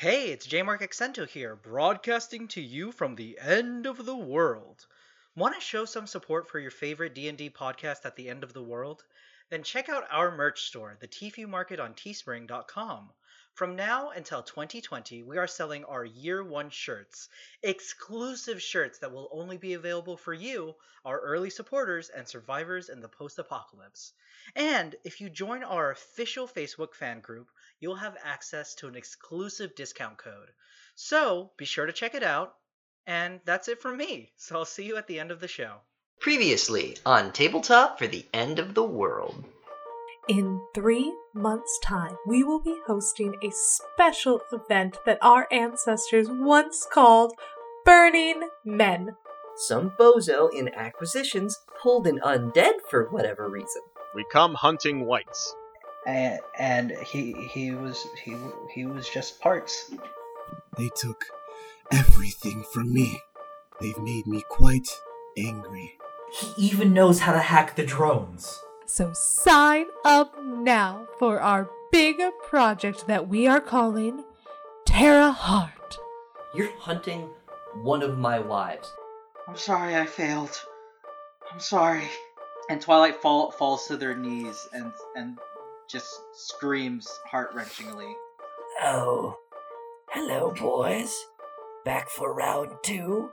Hey, it's J Mark Accento here, broadcasting to you from the end of the world. Want to show some support for your favorite D&D podcast at the end of the world? Then check out our merch store, the Tfue Market on teespring.com. From now until 2020, we are selling our year one shirts, exclusive shirts that will only be available for you, our early supporters and survivors in the post apocalypse. And if you join our official Facebook fan group, you'll have access to an exclusive discount code. So be sure to check it out. And that's it from me. So I'll see you at the end of the show. Previously on Tabletop for the End of the World. In three months' time, we will be hosting a special event that our ancestors once called Burning Men. Some bozo in acquisitions pulled an undead for whatever reason. We come hunting whites. And, and he he was he he was just parts. They took everything from me. They've made me quite angry. He even knows how to hack the drones. So sign up now for our big project that we are calling Terra Heart. You're hunting one of my wives. I'm sorry I failed. I'm sorry. And Twilight fall, falls to their knees and and just screams heart wrenchingly. Oh, hello, boys. Back for round two?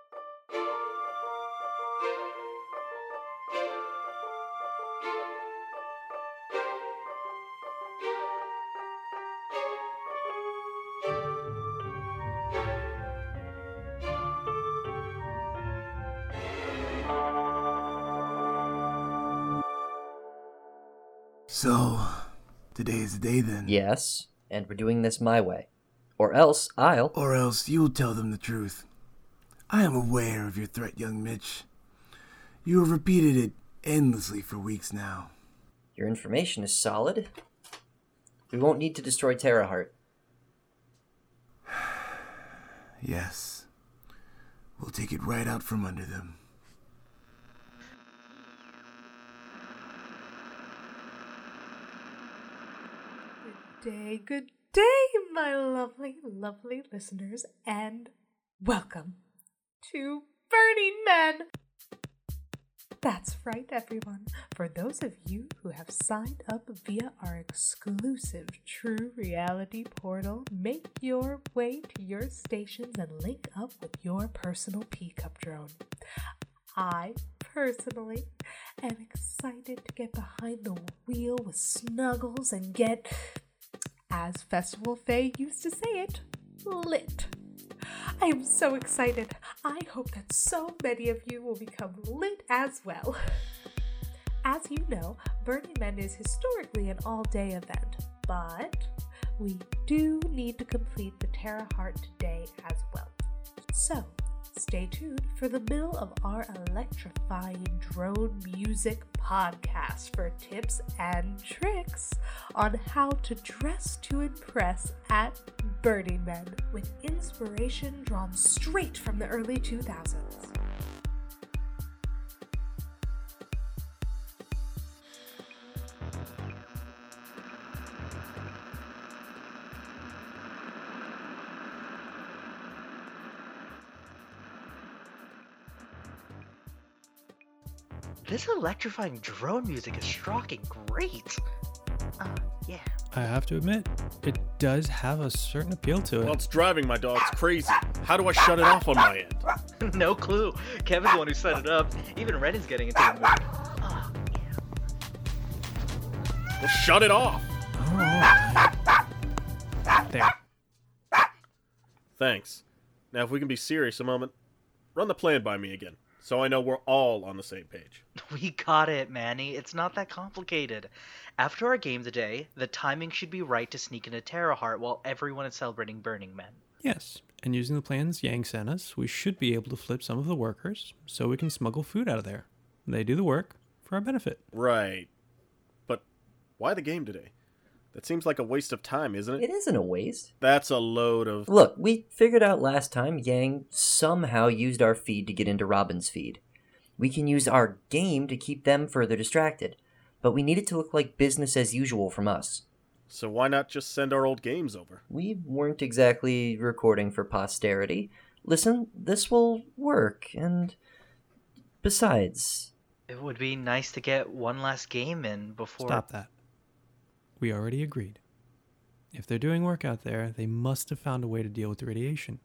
Today day then. Yes, and we're doing this my way. Or else I'll. Or else you'll tell them the truth. I am aware of your threat, young Mitch. You have repeated it endlessly for weeks now. Your information is solid. We won't need to destroy Terra Heart. Yes. We'll take it right out from under them. Day, good day, my lovely, lovely listeners, and welcome to Burning Men. That's right, everyone. For those of you who have signed up via our exclusive True Reality portal, make your way to your stations and link up with your personal Peacup drone. I personally am excited to get behind the wheel with Snuggles and get, as Festival Faye used to say it, lit. I am so excited. I hope that so many of you will become lit as well. As you know, Burning Men is historically an all day event, but we do need to complete the Terra Heart today as well. So, stay tuned for the middle of our electrifying drone music podcast for tips and tricks on how to dress to impress at Burning Men with inspiration drawn straight from the early 2000s. This electrifying drone music is striking great. Uh, yeah. I have to admit, it does have a certain appeal to it. Well, it's driving my dogs crazy. How do I shut it off on my end? no clue. Kevin's the one who set it up. Even Renan's getting into the mood. Oh, Well, shut it off. there. Thanks. Now, if we can be serious a moment, run the plan by me again, so I know we're all on the same page. We got it, Manny. It's not that complicated. After our game today, the timing should be right to sneak into Terra Heart while everyone is celebrating Burning Men. Yes, and using the plans Yang sent us, we should be able to flip some of the workers so we can smuggle food out of there. They do the work for our benefit. Right. But why the game today? That seems like a waste of time, isn't it? It isn't a waste. That's a load of. Look, we figured out last time Yang somehow used our feed to get into Robin's feed. We can use our game to keep them further distracted, but we need it to look like business as usual from us. So why not just send our old games over? We weren't exactly recording for posterity. Listen, this will work, and besides, It would be nice to get one last game in before. Stop that. We already agreed. If they're doing work out there, they must have found a way to deal with the radiation.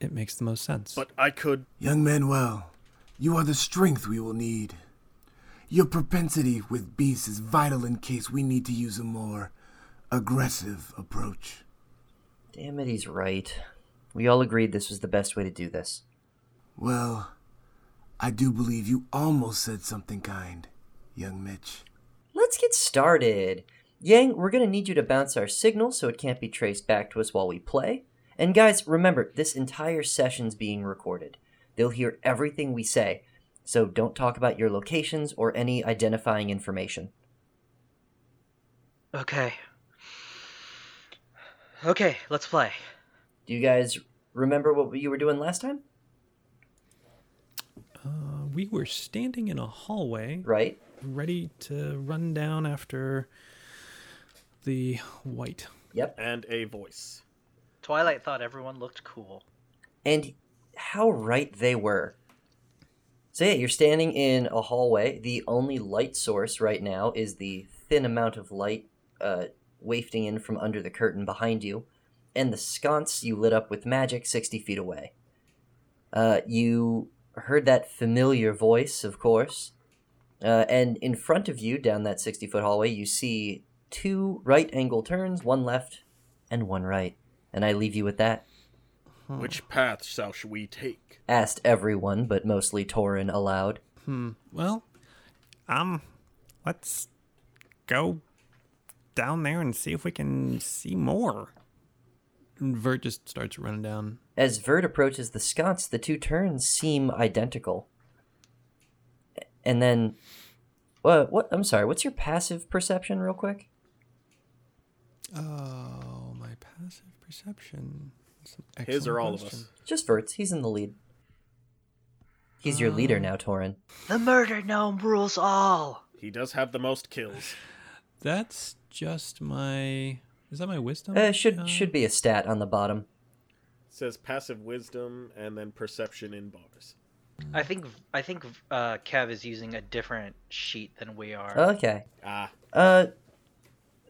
It makes the most sense. But I could. Young Manuel, you are the strength we will need. Your propensity with beasts is vital in case we need to use a more aggressive approach. damn it, he's right. We all agreed this was the best way to do this. Well, I do believe you almost said something kind, young Mitch. Let's get started. Yang, we're gonna need you to bounce our signal so it can't be traced back to us while we play. And guys, remember, this entire session's being recorded. They'll hear everything we say, so don't talk about your locations or any identifying information. Okay. Okay, let's play. Do you guys remember what you were doing last time? uh, we were standing in a hallway, Right? ready to run down after the white. Yep. And a voice. Twilight thought everyone looked cool. And how right they were. So yeah, you're standing in a hallway. The only light source right now is the thin amount of light uh, wafting in from under the curtain behind you, and the sconce you lit up with magic 60 feet away. Uh, you heard that familiar voice, of course, uh, and in front of you, down that 60 foot hallway, you see two right angle turns, one left and one right. And I leave you with that. Which path shall we take? asked everyone, but mostly Torin aloud. Hmm. Well, um, let's go down there and see if we can see more. And Vert just starts running down. As Vert approaches the sconce, the two turns seem identical. And then, what? What? I'm sorry. What's your passive perception, real quick? Oh, my passive perception. That's an His or excellent all of question. us? Just Vert's. He's in the lead. He's your leader Uh, now, Torin. The murder gnome rules all. He does have the most kills. That's just my. Is that my wisdom? Uh, should Uh, should be a stat on the bottom. says passive wisdom and then perception in bars. I think I think uh, Kev is using a different sheet than we are. Okay. Ah, Uh,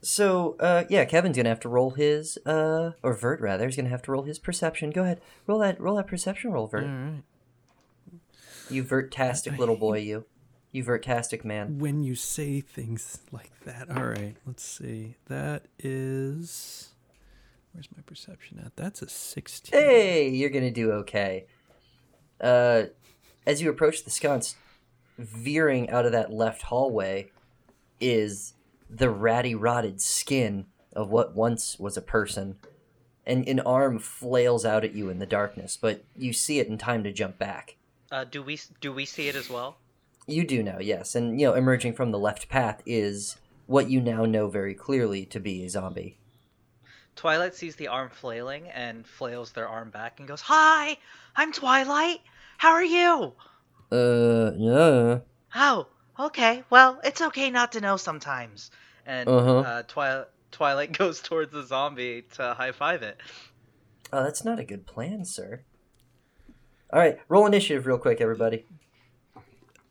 so uh, yeah, Kevin's gonna have to roll his uh, or Vert rather, is gonna have to roll his perception. Go ahead, roll that roll that perception roll, Vert. All right. You Vertastic little boy, you. You Vertastic man. When you say things like that, all right. Let's see. That is. Where's my perception at? That's a sixteen. Hey, you're gonna do okay. Uh, as you approach the sconce, veering out of that left hallway is the ratty, rotted skin of what once was a person, and an arm flails out at you in the darkness. But you see it in time to jump back. Uh, do we do we see it as well? You do now, yes, and you know, emerging from the left path is what you now know very clearly to be a zombie. Twilight sees the arm flailing and flails their arm back and goes, "Hi, I'm Twilight. How are you?" Uh, yeah. Oh, okay. Well, it's okay not to know sometimes. And Uh-huh. uh, Twi- Twilight goes towards the zombie to high five it. Oh, that's not a good plan, sir. All right, roll initiative real quick, everybody.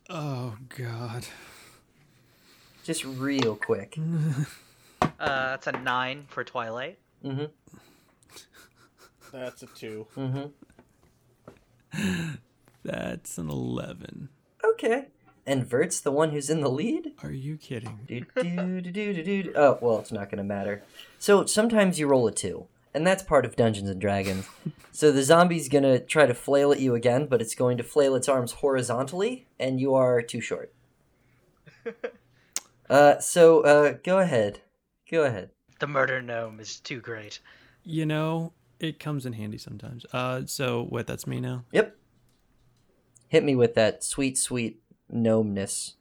Oh God. Just real quick. Uh, that's a nine for Twilight. Mm-hmm. that's a two. Mm-hmm. That's an eleven. Okay. And Vert's the one who's in the lead? Are you kidding? Do, do, do, do, do, do. Oh, well, it's not going to matter. So sometimes you roll a two, and that's part of Dungeons and Dragons. so the zombie's going to try to flail at you again, but it's going to flail its arms horizontally, and you are too short. uh, so uh, go ahead. Go ahead. The murder gnome is too great. You know, it comes in handy sometimes. Uh, so what? That's me now. Yep. Hit me with that sweet, sweet gnomeness.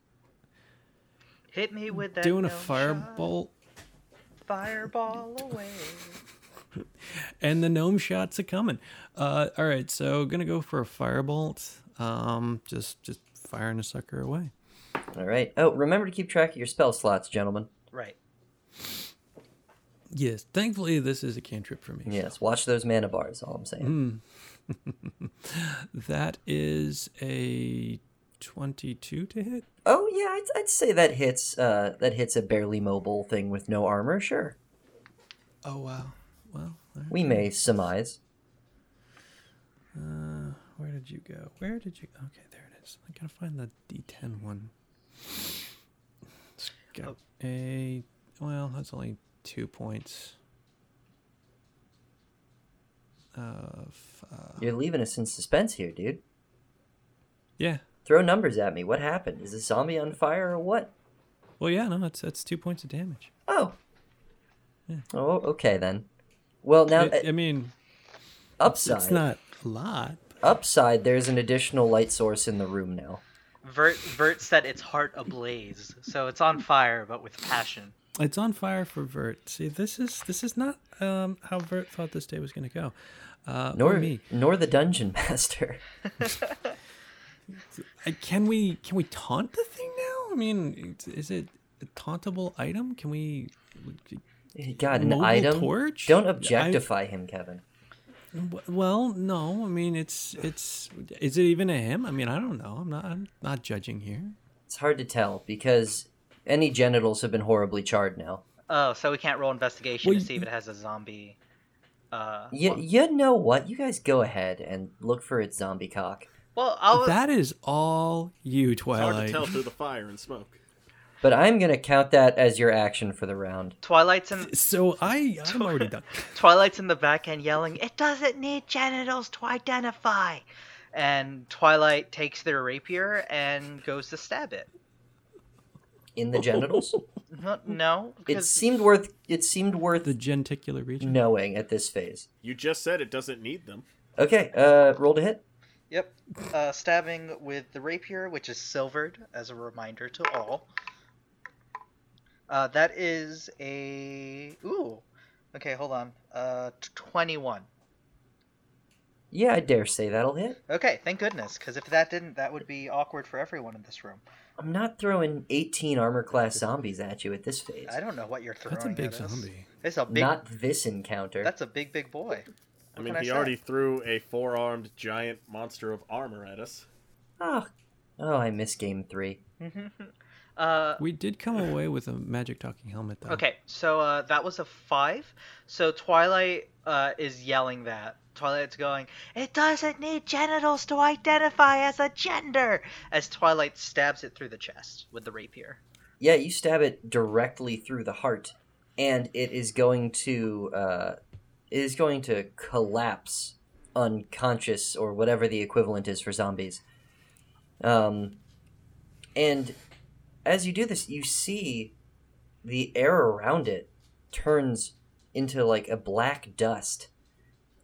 Hit me with that. Doing a gnome shot. firebolt, Fireball away. and the gnome shots are coming. Uh, all right, so gonna go for a firebolt. Um, just just firing a sucker away. All right. Oh, remember to keep track of your spell slots, gentlemen. Right. Yes, thankfully this is a cantrip for me. Yes, watch those mana bars. All I'm saying. That is a 22 to hit. Oh yeah, I'd, I'd say that hits. Uh, that hits a barely mobile thing with no armor. Sure, Oh wow. Well, there- we may surmise. uh, where did you go? Where did you? Okay, there it is. I gotta find the D10 one. It's got a. Well, that's only two points. Of uh, You're leaving us in suspense here, dude. yeah. Throw numbers at me. What happened? Is the zombie on fire or what? Well, yeah. No, that's that's two points of damage. Oh. Oh, okay then. Well, now I, uh, I mean, upside. it's not a lot. Upside, there's an additional light source in the room now. Vert Vert set its heart ablaze, so it's on fire but with passion. It's on fire for Vert. See, this is this is not um, how Vert thought this day was going to go. Uh, Nor me. nor the dungeon master. Uh, Can we can we taunt the thing now? I mean, is it a tauntable item? Can we? God, an item. torch? Don't I- objectify him, Kevin. Well, no. I mean, it's it's. Is it even a him? I mean, I don't know. I'm not. I'm not judging here. It's hard to tell because any genitals have been horribly charred now. Oh, so we can't roll investigation Well, to see if it has a zombie. Uh, You, you know what? You guys go ahead and look for its zombie cock. Well, I'll. That is all you, It's hard to tell through the fire and smoke. But I'm gonna count that as your action for the round. Twilight's in So I I'm already done. Twilight's in the back end yelling, "It doesn't need genitals to identify," and Twilight takes their rapier and goes to stab it. In the genitals? No, no it seemed worth it seemed worth The genticular region. knowing at this phase. You just said it doesn't need them. Okay, uh roll to hit. Yep. Uh, stabbing with the rapier, which is silvered, as a reminder to all. Uh, that is a ooh. Okay, hold on. Uh, twenty-one. Yeah, I dare say that'll hit. Okay, thank goodness, because if that didn't, that would be awkward for everyone in this room. I'm not throwing 18 armor class zombies at you at this phase. I don't know what you're throwing. That's a big at us. zombie. It's a big. Not this encounter. That's a big, big boy. I mean, he say? already threw a four-armed giant monster of armor at us. Oh, oh, I miss game three. Uh, We did come away with a magic talking helmet though. Okay, so uh, that was a five. So Twilight uh, is yelling that. Twilight's going, It doesn't need genitals to identify as a gender! As Twilight stabs it through the chest with the rapier. Yeah, you stab it directly through the heart, and it is going to uh, it is going to collapse unconscious or whatever the equivalent is for zombies. Um, and as you do this, you see the air around it turns into like a black dust,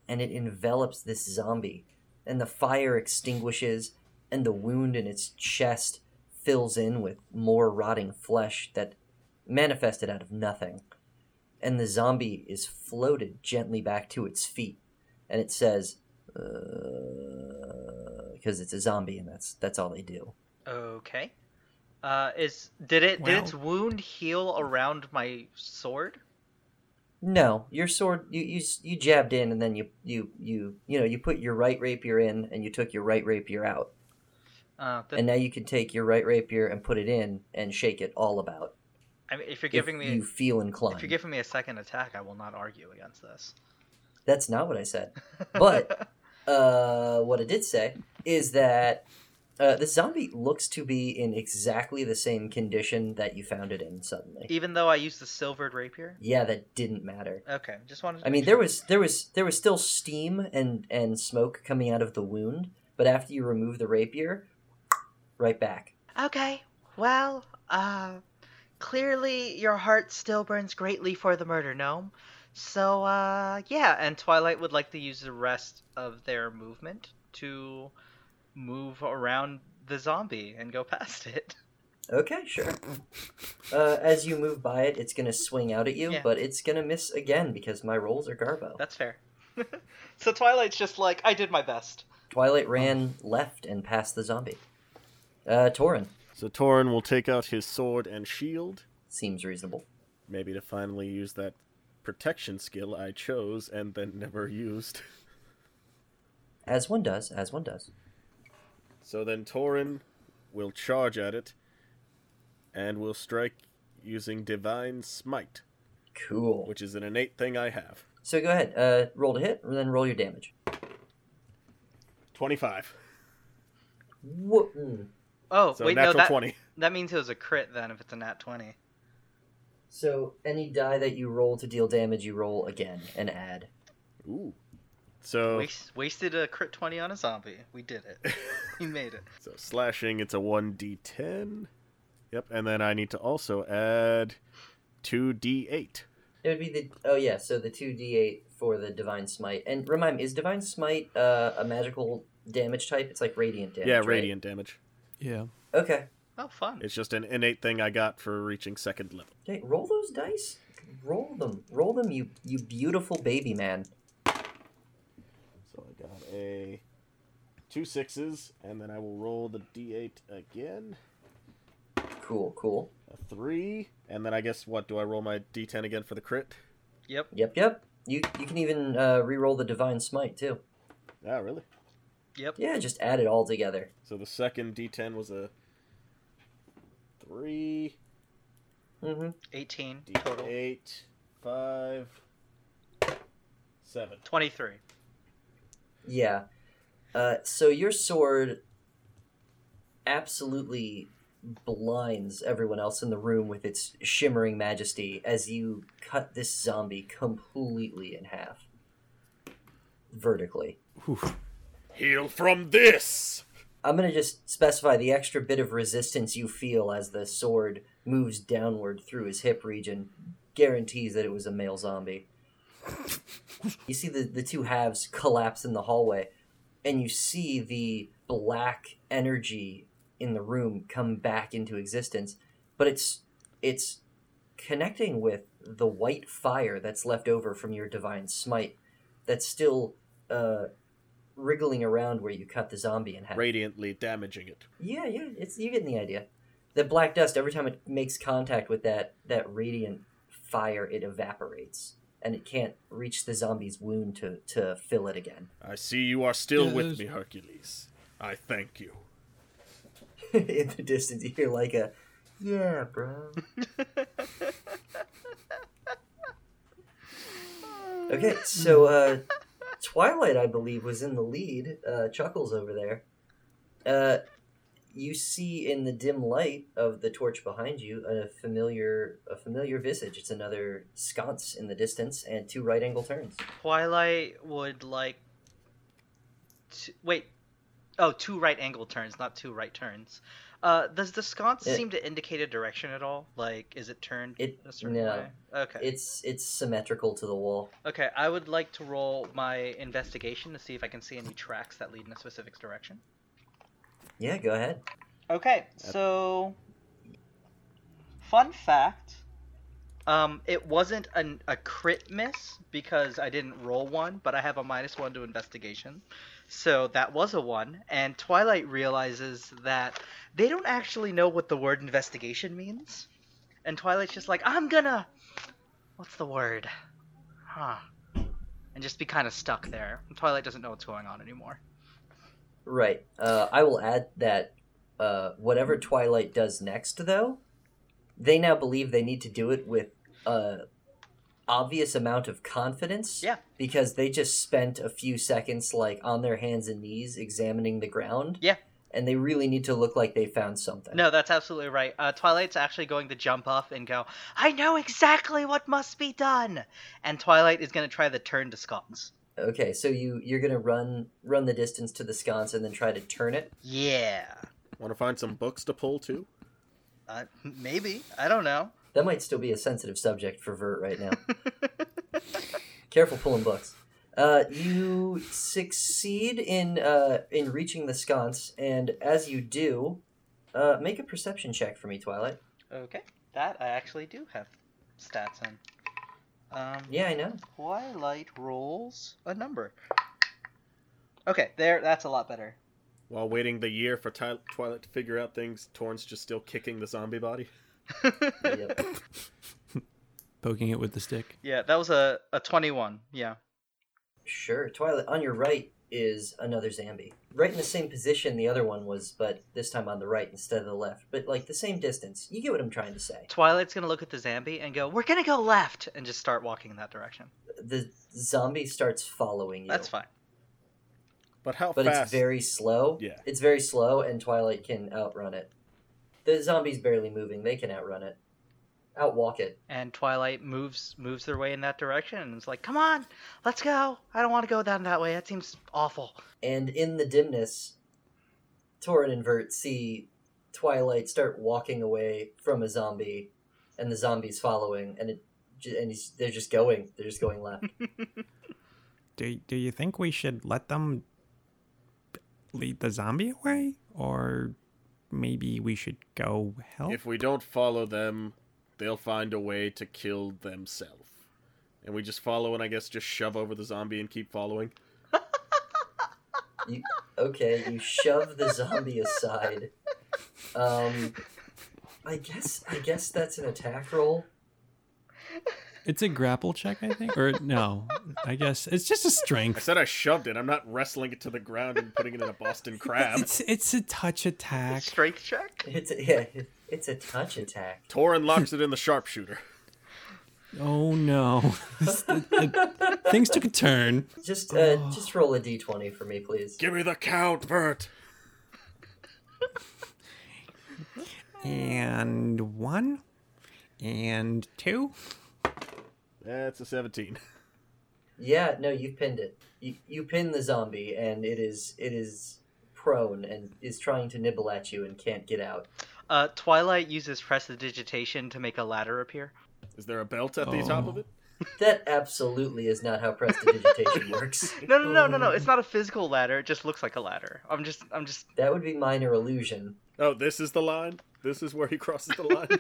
and it envelops this zombie, and the fire extinguishes, and the wound in its chest fills in with more rotting flesh that manifested out of nothing. And the zombie is floated gently back to its feet. And it says, because it's a zombie and that's that's all they do. Okay. Uh, is did it did its wound heal around my sword? No, your sword you, you you jabbed in and then you you you you know you put your right rapier in and you took your right rapier out. Uh, th- And now you can take your right rapier and put it in and shake it all about. I mean, if you're If giving me you feel inclined. if you're giving me a second attack, I will not argue against this. That's not what I said. But uh, what I did say is that uh, the zombie looks to be in exactly the same condition that you found it in suddenly. even though I used the silvered rapier. Yeah, that didn't matter. Okay, just wanted. To I make mean, sure. there was there was there was still steam and and smoke coming out of the wound, but after you remove the rapier, right back. Okay, well, uh, clearly your heart still burns greatly for the murder gnome. So, uh, yeah, and Twilight would like to use the rest of their movement to move around the zombie and go past it. Okay, sure. Uh, as you move by it, it's gonna swing out at you, Yeah. but it's gonna miss again because my rolls are Garbo. That's fair. so Twilight's just like, I did my best. Twilight ran left and past the zombie. Uh, Torin So Torin will take out his sword and shield, seems reasonable. maybe to finally use that protection skill I chose and then never used. As one does, as one does. So then Torin will charge at it and will strike using Divine Smite, Cool. which is an innate thing I have. So go ahead, uh, roll to hit, and then roll your damage. 25. Wha- mm. Oh, So wait, no, that, 20. that means it was a crit then if it's a nat 20. So any die that you roll to deal damage, you roll again and add. Ooh. So, Waste, wasted a crit 20 on a zombie. We did it. we made it. so slashing, it's a 1d10. Yep, and then I need to also add 2d8. It would be the oh yeah, so the two d eight for the divine smite. And remind me, is divine smite uh, a magical damage type? It's like radiant damage. yeah, right? radiant damage. Yeah. Okay. Oh, fun. It's just an innate thing I got for reaching second level. Okay, roll those dice. Roll them. Roll them, you you beautiful baby man. So I got a two sixes, and then I will roll the d8 again. Cool, cool. A three, and then I guess what do I roll my d10 again for the crit? Yep. Yep, yep. You you can even uh, re-roll the divine smite too. Yeah, really? Yep. Yeah, just add it all together. So the second d10 was a three, Mm-hmm. 18 total. d8, five, seven. 23. Yeah. Uh, so your sword absolutely blinds everyone else in the room with its shimmering majesty as you cut this zombie completely in half. Vertically. Heal from this! I'm going to just specify the extra bit of resistance you feel as the sword moves downward through his hip region guarantees that it was a male zombie. you see the, the two halves collapse in the hallway, and you see the black energy in the room come back into existence, but it's it's connecting with the white fire that's left over from your divine smite that's still uh, wriggling around where you cut the zombie in half. Radiantly damaging it. Yeah, yeah, it's you getting the idea. The black dust every time it makes contact with that that radiant fire, it evaporates, and it can't reach the zombie's wound to to fill it again. I see you are still Yeah, with me, Hercules. I thank you. In the distance, you hear like a, "Yeah, bro." okay, so uh, Twilight, I believe, was in the lead. Uh, Chuckles over there. Uh, you see in the dim light of the torch behind you a familiar a familiar visage. It's another sconce in the distance and two right angle turns. Twilight would like. Wait. Oh, two right angle turns, not two right turns. Uh, does the sconce It- seem to indicate a direction at all? Like, is it turned It- a certain no. way? Okay. It's it's symmetrical to the wall. Okay, I would like to roll my investigation to see if I can see any tracks that lead in a specific direction. Yeah, go ahead. Okay, so fun fact, um, it wasn't an, a crit miss because I didn't roll one, but I have a minus one to investigation, so that was a one. And Twilight realizes that they don't actually know what the word investigation means, and Twilight's just like, I'm gonna, what's the word, huh, and just be kind of stuck there. Twilight doesn't know what's going on anymore. Right. Uh, I will add that uh, whatever Twilight does next, though, they now believe they need to do it with a obvious amount of confidence. Yeah. Because they just spent a few seconds, like on their hands and knees, examining the ground. Yeah. And they really need to look like they found something. No, that's absolutely right. Uh, Twilight's actually going to jump off and go, I know exactly what must be done! And Twilight is going to try the turn to sconce. Okay, so you you're gonna run run the distance to the sconce and then try to turn it. Yeah. Want to find some books to pull too? Uh, maybe. I don't know. That might still be a sensitive subject for Vert right now. Careful pulling books. Uh, you succeed in uh, in reaching the sconce, and as you do, uh, make a perception check for me, Twilight. okay. That I actually do have stats on. Um, Yeah, I know. Twilight rolls a number. Okay, there. That's a lot better. While waiting the year for Twilight to figure out things, Torin's just still kicking the zombie body. Yep. poking it with the stick. Yeah, that was a, a 21. Yeah. Sure. Twilight, on your right is another Zambi. Right in the same position the other one was, but this time on the right instead of the left. But like the same distance. You get what I'm trying to say. Twilight's gonna look at the Zambi and go, "We're gonna go left," and just start walking in that direction. The zombie starts following you. That's fine. But how But fast? it's very slow. Yeah. It's very slow, and Twilight can outrun it. The zombie's barely moving. They can outrun it. Outwalk it. And Twilight moves moves their way in that direction and is like, "Come on, let's go. I don't want to go down that way. That seems awful." And in the dimness, Torin and Vert see Twilight start walking away from a zombie, and the zombie's following, and it and he's, they're just going. They're just going left. Do do you think we should let them lead the zombie away, or maybe we should go help? If we don't follow them, they'll find a way to kill themselves. And we just follow and I guess just shove over the zombie and keep following. You, okay, you shove the zombie aside. Um, I guess I guess that's an attack roll. It's a grapple check, I think, or no? I guess it's just a strength. I said I shoved it. I'm not wrestling it to the ground and putting it in a Boston crab. It's it's a touch attack. Strength check. It's a, yeah, it's a touch attack. Torin locks it in the sharpshooter. Oh no! This- it- it- things took a turn. Just uh, just roll a d20 for me, please. Give me the count, Vert. And one, and two. That's a 17. Yeah, no, you pinned it. You you pin the zombie, and it is it is prone and is trying to nibble at you and can't get out. Uh, Twilight uses prestidigitation to make a ladder appear. Is there a belt at the top Oh. of it? That absolutely is not how prestidigitation works. No, no, no, no, no. It's not a physical ladder. It just looks like a ladder. I'm just, I'm just. That would be minor illusion. Oh, this is the line? This is where he crosses the line?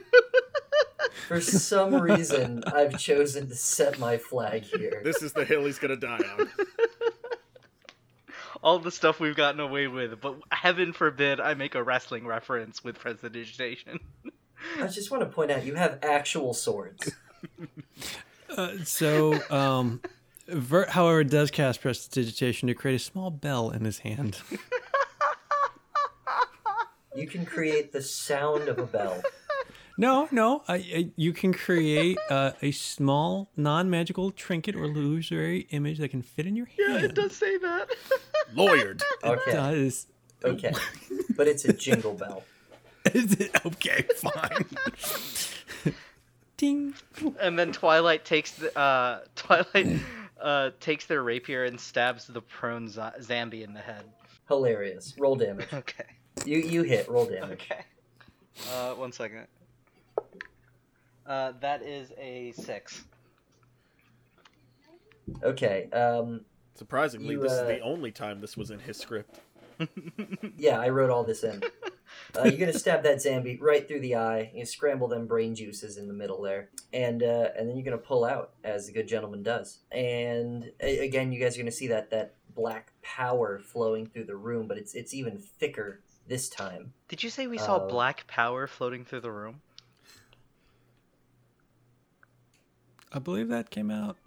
For some reason, I've chosen to set my flag here. this is the hill he's gonna die on. all the stuff we've gotten away with, but heaven forbid I make a wrestling reference with prestidigitation. I just want to point out you have actual swords. Uh, so, um, Vert, however, does cast prestidigitation to create a small bell in his hand. You can create the sound of a bell. No, no, I, I, you can create uh, a small, non-magical trinket or illusory image that can fit in your hand. yeah, it does say that. Lawyered. It Okay, does. okay, but it's a jingle bell. Is it? Okay, fine. Ding. and then Twilight takes the uh, Twilight uh, takes their rapier and stabs the prone zo- Zambi in the head. Hilarious. Roll damage. Okay. You you hit. Roll damage. Okay. Uh, one second. Uh, that is a six. Okay. Um. Surprisingly, You, this is uh, the only time this was in his script. Yeah, I wrote all this in. Uh, you're gonna stab that Zambi right through the eye. You scramble them brain juices in the middle there, and uh, and then you're gonna pull out as a good gentleman does. And a- again, you guys are gonna see that that black power flowing through the room, but it's it's even thicker this time. Did you say we saw Uh, black power floating through the room? I believe that came out.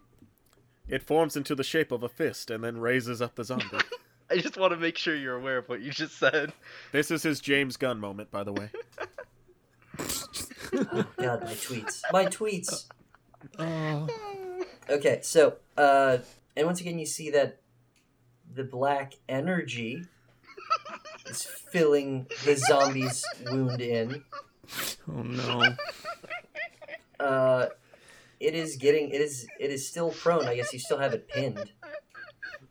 It forms into the shape of a fist and then raises up the zombie. I just want to make sure you're aware of what you just said. this is his James Gunn moment, by the way. Oh God, my tweets, my tweets. Oh, Okay, so uh, and once again, you see that the black energy is filling the zombie's wound in. oh no. Uh, it is getting it is it is still prone. I guess you still have it pinned.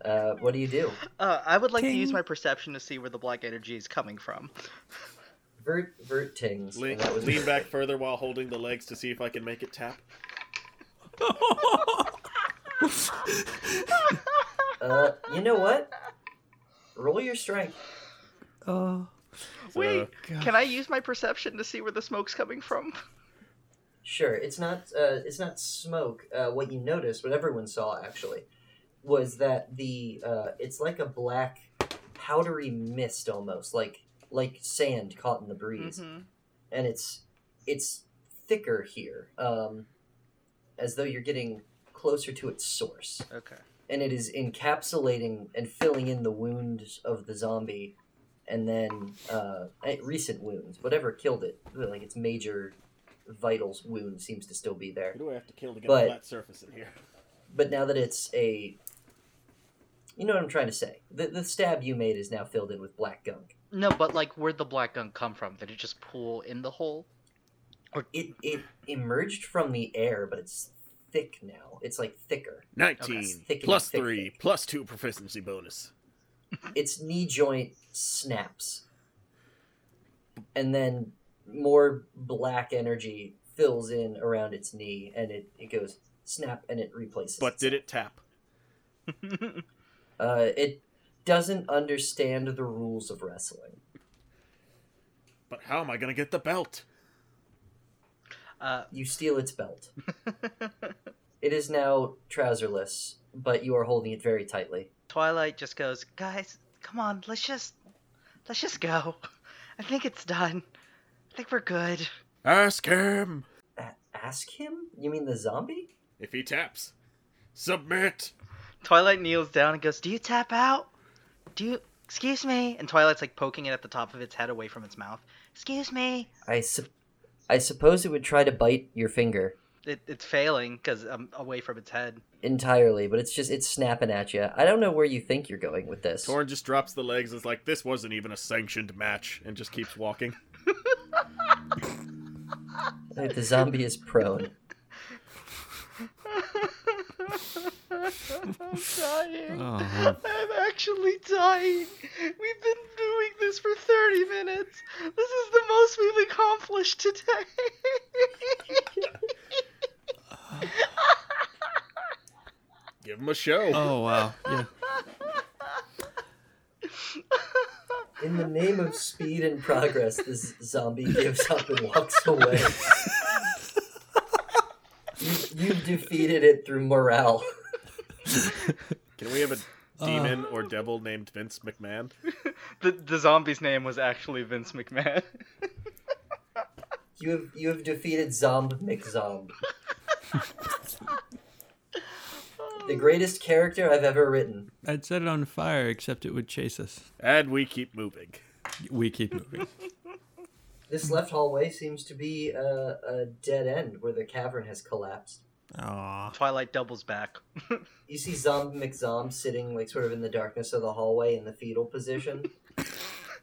Uh, what do you do? Uh, I would like to use my perception to see where the black energy is coming from. Vert vert tings. Lean, and that was lean back further while holding the legs to see if I can make it tap. Uh, you know what? Roll your strength. Oh. Wait, God. can I use my perception to see where the smoke's coming from? Sure, it's not uh, it's not smoke. Uh, what you noticed, what everyone saw actually, was that the uh, it's like a black powdery mist almost, like like sand caught in the breeze, Mhm. and it's it's thicker here. Um, as though you're getting closer to its source. Okay. and it is encapsulating and filling in the wounds of the zombie, and then uh, eh, recent wounds, whatever killed it, like its major vitals wound seems to still be there. Who do I have to kill to get But- a flat surface in here? But now that it's a, you know what I'm trying to say. The the stab you made is now filled in with black gunk. No, but like, where'd the black gunk come from? Did it just pool in the hole? Or... It it emerged from the air, but it's thick now. It's like thicker. 19 Thick plus thick, 3 thick. plus 2 proficiency bonus. its knee joint snaps and then more black energy fills in around its knee and it, it goes snap and it replaces But did it tap? uh, it doesn't understand the rules of wrestling But how am I going to get the belt? Uh, you steal its belt it is now trouserless but you are holding it very tightly Twilight just goes, guys, come on, let's just, let's just go. I think it's done. I think we're good. Ask him A- ask him you mean the zombie if he taps. Submit. Twilight kneels down and goes, "Do you tap out? Do you? Excuse me?" And Twilight's like poking it at the top of its head away from its mouth. Excuse me. i su- i suppose it would try to bite your finger It, it's failing because I'm um, away from its head. entirely, but it's just it's snapping at you. I don't know where you think you're going with this. Torin just drops the legs. Is like this wasn't even a sanctioned match, and just keeps walking. Like, the zombie is prone. I'm dying. Oh. I'm actually dying. We've been doing this for 30 minutes. This is the most we've accomplished today. Give him a show. Oh wow. Yeah. In the name of speed and progress, this zombie gives up and walks away. you, you've defeated it through morale. Can we have a uh. demon or devil named Vince McMahon? the, the zombie's name was actually Vince McMahon. You have you have defeated Zomb McZomb. the greatest character I've ever written. I'd set it on fire, except it would chase us. And we keep moving. We keep moving. This left hallway seems to be a, a dead end where the cavern has collapsed. Aw. Twilight doubles back. You see Zomb McZomb sitting like sort of in the darkness of the hallway in the fetal position,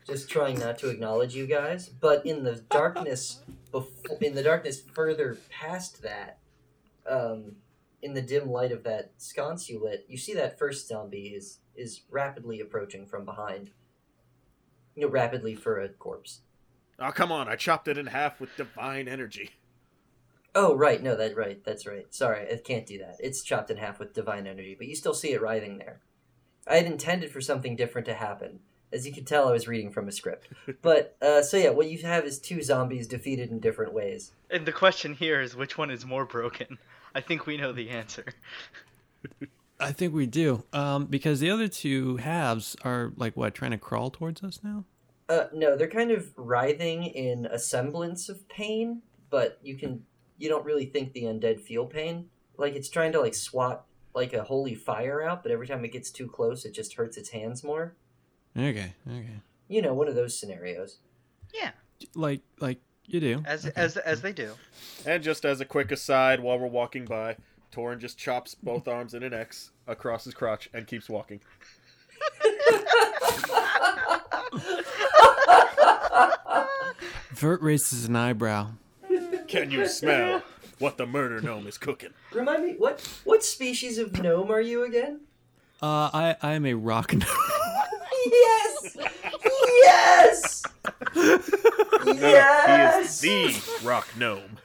just trying not to acknowledge you guys. But in the darkness, before, in the darkness further past that, um, in the dim light of that sconce you lit, you see that first zombie is is rapidly approaching from behind. You know, rapidly for a corpse. Oh, come on. I chopped it in half with divine energy. Oh right, no, that right, that's right. Sorry, I can't do that. It's chopped in half with divine energy, but you still see it writhing there. I had intended for something different to happen. As you can tell, I was reading from a script. But uh, so yeah, what you have is two zombies defeated in different ways. And the question here is which one is more broken? I think we know the answer. I think we do. Um, because the other two halves are like what, trying to crawl towards us now? Uh, no, they're kind of writhing in a semblance of pain, but you can you don't really think the undead feel pain. Like it's trying to like swat like a holy fire out, but every time it gets too close, it just hurts its hands more. Okay, okay. You know, one of those scenarios. Yeah, Like like you do. as Okay. as as they do. And just as a quick aside, while we're walking by, Torin just chops both arms in an X across his crotch and keeps walking. Vert raises an eyebrow. Can you smell what the murder gnome is cooking? Remind me, what what species of gnome are you again? Uh, I I am a rock gnome. Yes! Yes! No, yes! he is the rock gnome.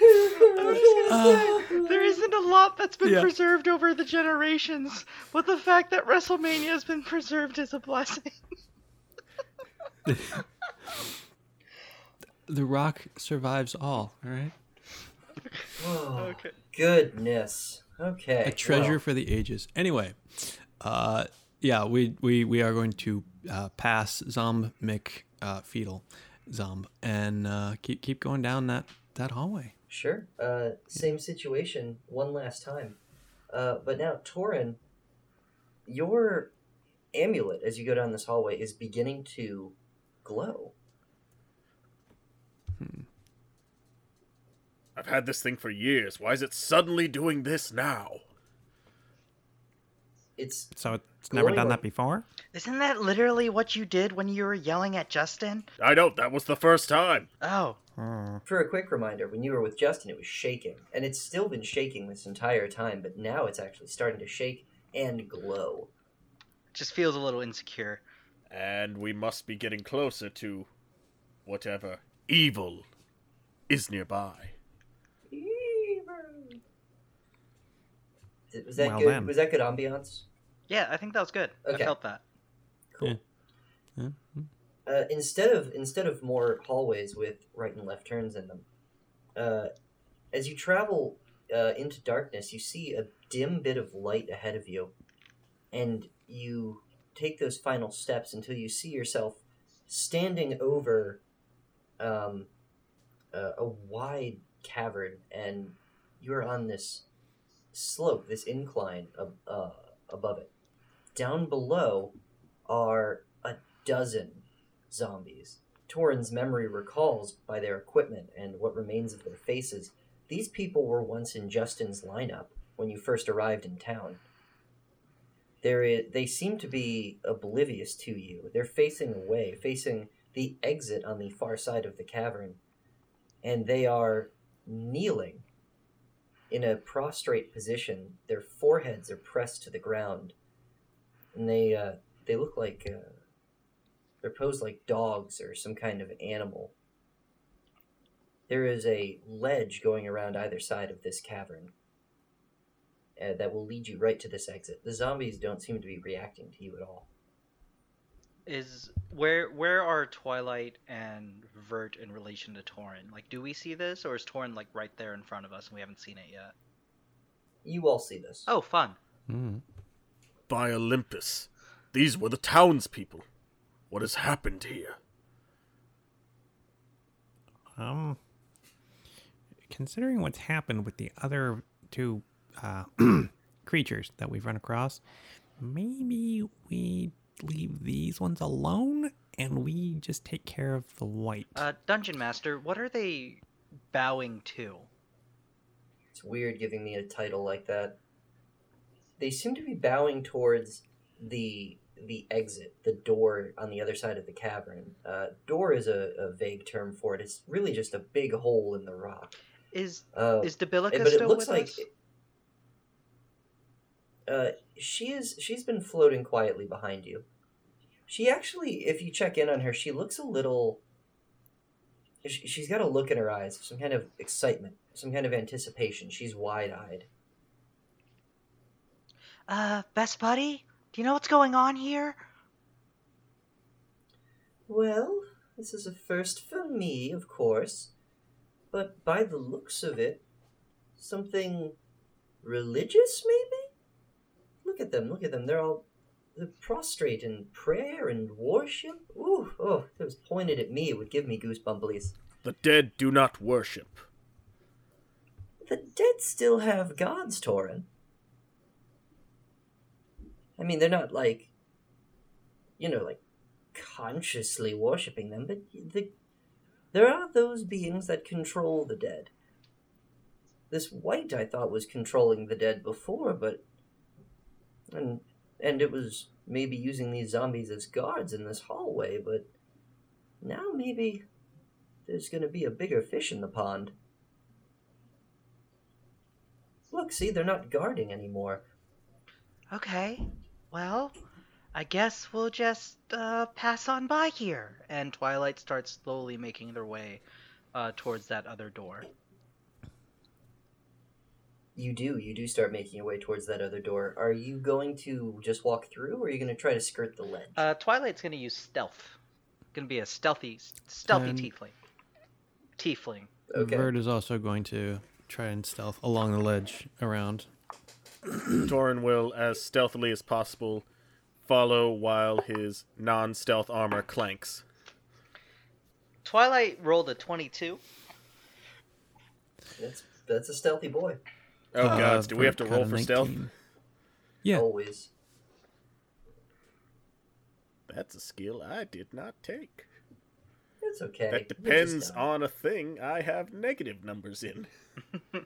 There isn't a lot that's been Yeah. preserved over the generations, but the fact that WrestleMania has been preserved is a blessing. the rock survives all. All right. Oh, Okay. goodness. Okay. A treasure well, for the ages. Anyway, uh, yeah, we we we are going to uh, pass Zomb Mick uh, Fetal Zomb and uh, keep keep going down that that hallway. Sure. Uh, same situation, one last time. Uh, but now, Torin, your amulet, as you go down this hallway, is beginning to glow. I've had this thing for years. Why is it suddenly doing this now? It's So it's never done like- that before? Isn't that literally what you did when you were yelling at Justin? I don't. That was the first time. Oh, Hmm. for a quick reminder. When you were with Justin, it was shaking, and it's still been shaking this entire time. But now it's actually starting to shake and glow. just feels a little insecure. And we must be getting closer to whatever evil is nearby. Evil. Was that Well good? then. Was that good ambiance? Yeah, I think that was good. Okay. I felt that. Cool. Yeah. Uh, instead of instead of more hallways with right and left turns in them, uh, as you travel uh, into darkness, you see a dim bit of light ahead of you, and you take those final steps until you see yourself standing over um, a, a wide cavern, and you're on this slope, this incline ab- uh, above it. Down below are a dozen zombies. Torin's memory recalls by their equipment and what remains of their faces, these people were once in Justin's lineup when you first arrived in town. They're, they seem to be oblivious to you. They're facing away, facing the exit on the far side of the cavern, and they are kneeling in a prostrate position. Their foreheads are pressed to the ground, and they uh, they look like uh, they're posed like dogs or some kind of animal. There is a ledge going around either side of this cavern uh, that will lead you right to this exit. The zombies don't seem to be reacting to you at all. Is where where are Twilight and Vert in relation to Torin? Like, do we see this, or is Torin like right there in front of us and we haven't seen it yet? You all see this. Oh, fun. Hmm. By Olympus. These were the townspeople. What has happened here? Um, considering what's happened with the other two uh, creatures that we've run across, maybe we leave these ones alone and we just take care of the wight. Uh, Dungeon Master, what are they bowing to? It's weird giving me a title like that. They seem to be bowing towards the the exit, the door on the other side of the cavern. Uh, door is a, a vague term for it. It's really just a big hole in the rock. Is Uh, is Debilica but it still looks with like us? uh, she is. She's been floating quietly behind you. She actually, if you check in on her, she looks a little. she- She's got a look in her eyes, some kind of excitement, some kind of anticipation. She's wide-eyed. Uh, best buddy, do you know what's going on here? Well, this is a first for me, of course. But by the looks of it, something religious, maybe? Look at them, look at them. They're all they're prostrate in prayer and worship. Ooh, oh, if it was pointed at me, it would give me goosebumplies. The dead do not worship. The dead still have gods, Torin. I mean, they're not like, you know, like consciously worshipping them, but the, there are those beings that control the dead. This wight, I thought, was controlling the dead before, but and and it was maybe using these zombies as guards in this hallway, but now maybe there's going to be a bigger fish in the pond. Look, see, they're not guarding anymore. Okay, well, I guess we'll just uh, pass on by here. And Twilight starts slowly making their way uh, towards that other door. You do, you do start making your way towards that other door. Are you going to just walk through, or are you going to try to skirt the ledge? Uh, Twilight's gonna use stealth. Gonna be a stealthy, stealthy And- tiefling. Tiefling. okay. Vert is also going to try and stealth along the ledge around. Torin will, as stealthily as possible, follow while his non stealth armor clanks. Twilight rolled a twenty-two. That's that's a stealthy boy. Oh Uh, god, do we have to roll a for stealth? Yeah. Always. That's a skill I did not take. It's okay. That depends on a thing I have negative numbers in.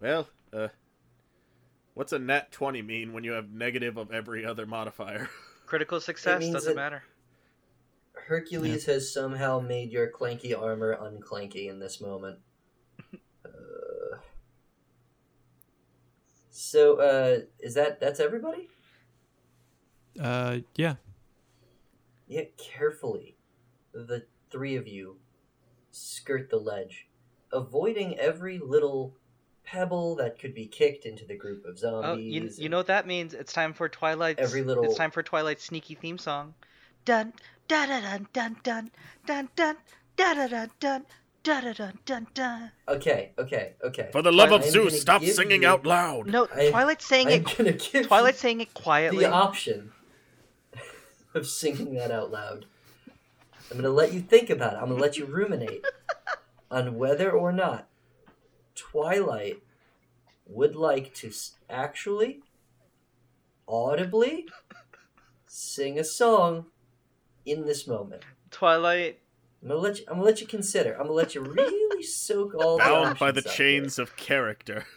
well, uh, what's a nat 20 mean when you have negative of every other modifier? Critical success means doesn't that- matter. Hercules has somehow made your clanky armor unclanky in this moment. Uh, so, uh, is that that's everybody? Uh, yeah. Yeah, carefully. The three of you skirt the ledge, avoiding every little pebble that could be kicked into the group of zombies. Oh, you, you know what that means? It's time for Twilight's. Every little- It's time for Twilight's sneaky theme song. Dun da da dun dun dun dun dun da da dun dun da da dun dun dun. Okay, okay, okay. For the love of I'm Zeus, gonna stop give singing you out loud! No, I- Twilight's saying I'm it. gonna give Twilight's you saying it quietly. the option of singing that out loud. I'm gonna let you think about it. I'm gonna let you ruminate on whether or not Twilight would like to actually, audibly, sing a song in this moment. Twilight. I'm gonna let you. I'm gonna let you consider. I'm gonna let you really soak all the by the options out chains of character.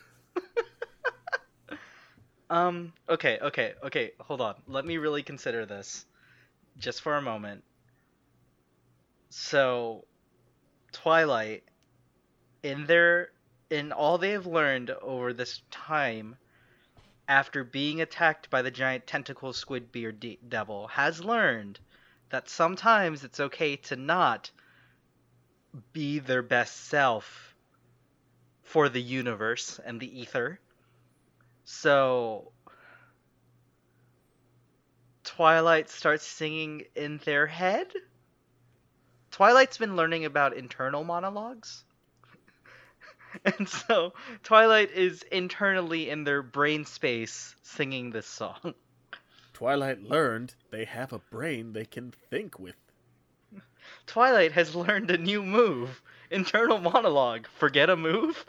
Um. Okay. Okay. Okay. Hold on. Let me really consider this, just for a moment. So, Twilight, in their, in all they have learned over this time, after being attacked by the giant tentacle squid beard de- devil, has learned that sometimes it's okay to not be their best self for the universe and the ether. So Twilight starts singing in their head. Twilight's been learning about internal monologues. and so Twilight is internally in their brain space singing this song. Twilight learned they have a brain they can think with. Twilight has learned a new move. Internal monologue. Forget a move?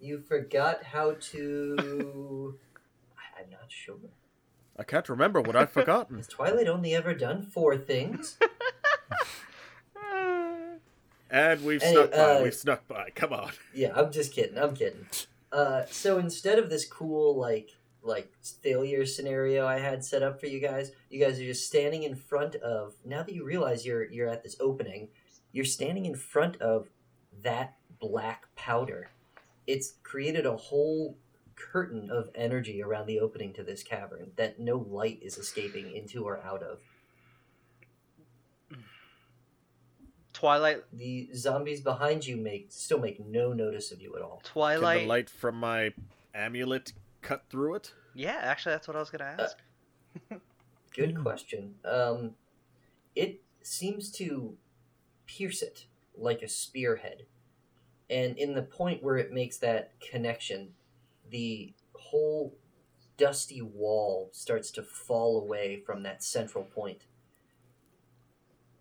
You forgot how to. I- I'm not sure. I can't remember what I've forgotten. Has Twilight only ever done four things? And we've Hey, snuck by. uh, We've snuck by. Come on. yeah, I'm just kidding. I'm kidding. Uh, so instead of this cool like like failure scenario I had set up for you guys, you guys are just standing in front of. Now that you realize you're you're at this opening, you're standing in front of that black powder. It's created a whole curtain of energy around the opening to this cavern that no light is escaping into or out of. Twilight The zombies behind you make still make no notice of you at all. Twilight. Can the light from my amulet cut through it? Yeah, actually that's what I was gonna ask. Good question. Um, it seems to pierce it like a spearhead, and in the point where it makes that connection, the whole dusty wall starts to fall away from that central point.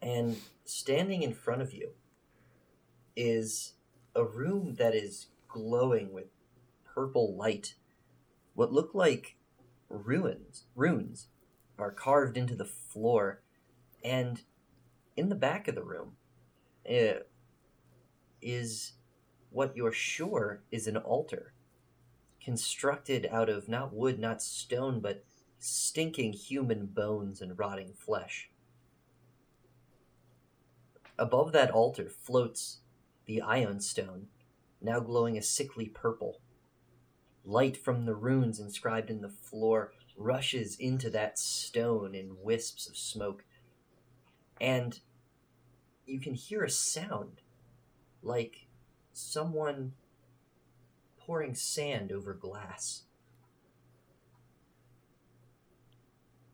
And standing in front of you is a room that is glowing with purple light. What look like ruins, runes are carved into the floor, and in the back of the room uh, is what you're sure is an altar, constructed out of not wood, not stone, but stinking human bones and rotting flesh. Above that altar floats the Ioun Stone, now glowing a sickly purple. Light from the runes inscribed in the floor rushes into that stone in wisps of smoke. And you can hear a sound like someone pouring sand over glass.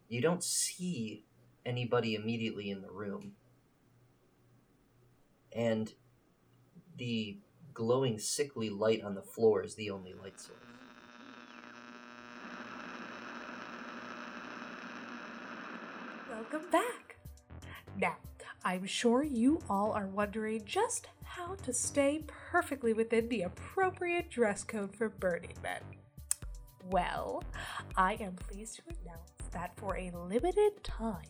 You don't see anybody immediately in the room and the glowing sickly light on the floor is the only light source. Welcome back. Now, I'm sure you all are wondering just how to stay perfectly within the appropriate dress code for Burning Man. Well, I am pleased to announce that for a limited time,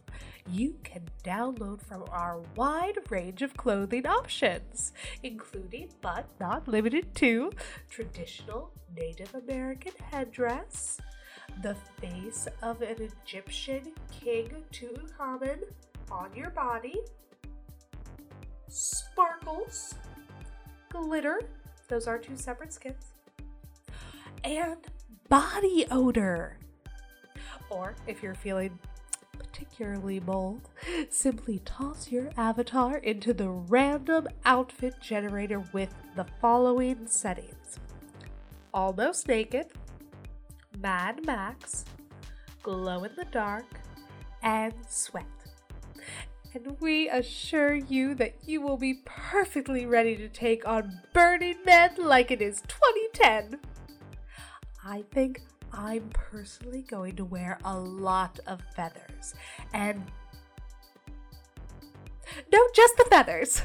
you can download from our wide range of clothing options, including but not limited to traditional Native American headdress, the face of an Egyptian king Tutankhamun on your body, sparkles, glitter, those are two separate skins, and body odor. Or if you're feeling particularly bold, simply toss your avatar into the random outfit generator with the following settings Almost naked, Mad Max, glow in the dark, and sweat. And we assure you that you will be perfectly ready to take on Burning Men like it is 2010. I think I'm personally going to wear a lot of feathers. And. No, just the feathers!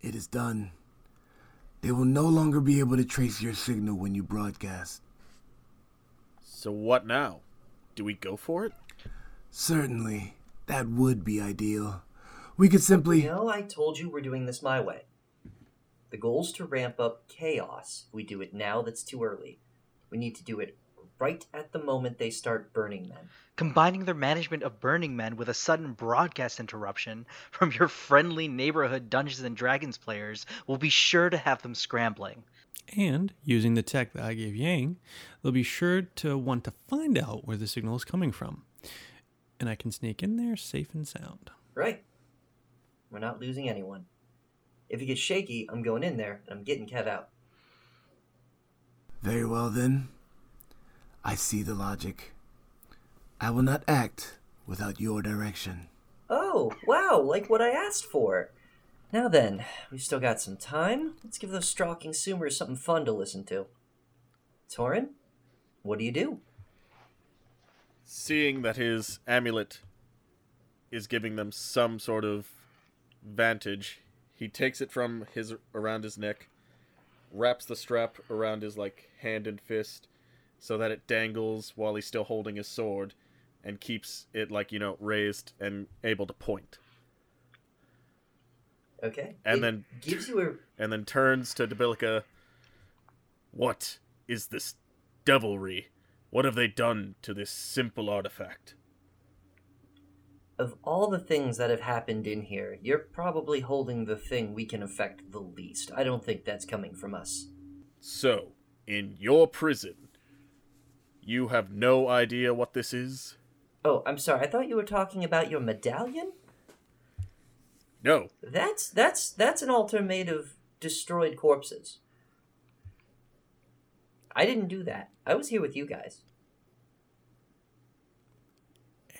It is done. They will no longer be able to trace your signal when you broadcast. So what now? Do we go for it? Certainly, that would be ideal. We could simply. You know, I told you we're doing this my way. The goal's to ramp up chaos. If we do it now, that's too early. We need to do it right at the moment they start burning men. Combining their management of Burning Men with a sudden broadcast interruption from your friendly neighborhood Dungeons and Dragons players will be sure to have them scrambling. And using the tech that I gave Yang, they'll be sure to want to find out where the signal is coming from. And I can sneak in there safe and sound. Right. We're not losing anyone. If it gets shaky, I'm going in there and I'm getting Kev out. Very well then. I see the logic. I will not act without your direction. Oh, wow, like what I asked for. Now then, we've still got some time. Let's give those straw consumers something fun to listen to. Torin, what do you do? Seeing that his amulet is giving them some sort of vantage, he takes it from his around his neck, wraps the strap around his like hand and fist so that it dangles while he's still holding his sword and keeps it like, you know, raised and able to point. Okay. And It then gives you a and then turns to Debilica. What is this devilry? What have they done to this simple artifact? Of all the things that have happened in here, you're probably holding the thing we can affect the least. I don't think that's coming from us. So, in your prison, you have no idea what this is? Oh, I'm sorry. I thought you were talking about your medallion. No. That's that's that's an altar made of destroyed corpses. I didn't do that. I was here with you guys.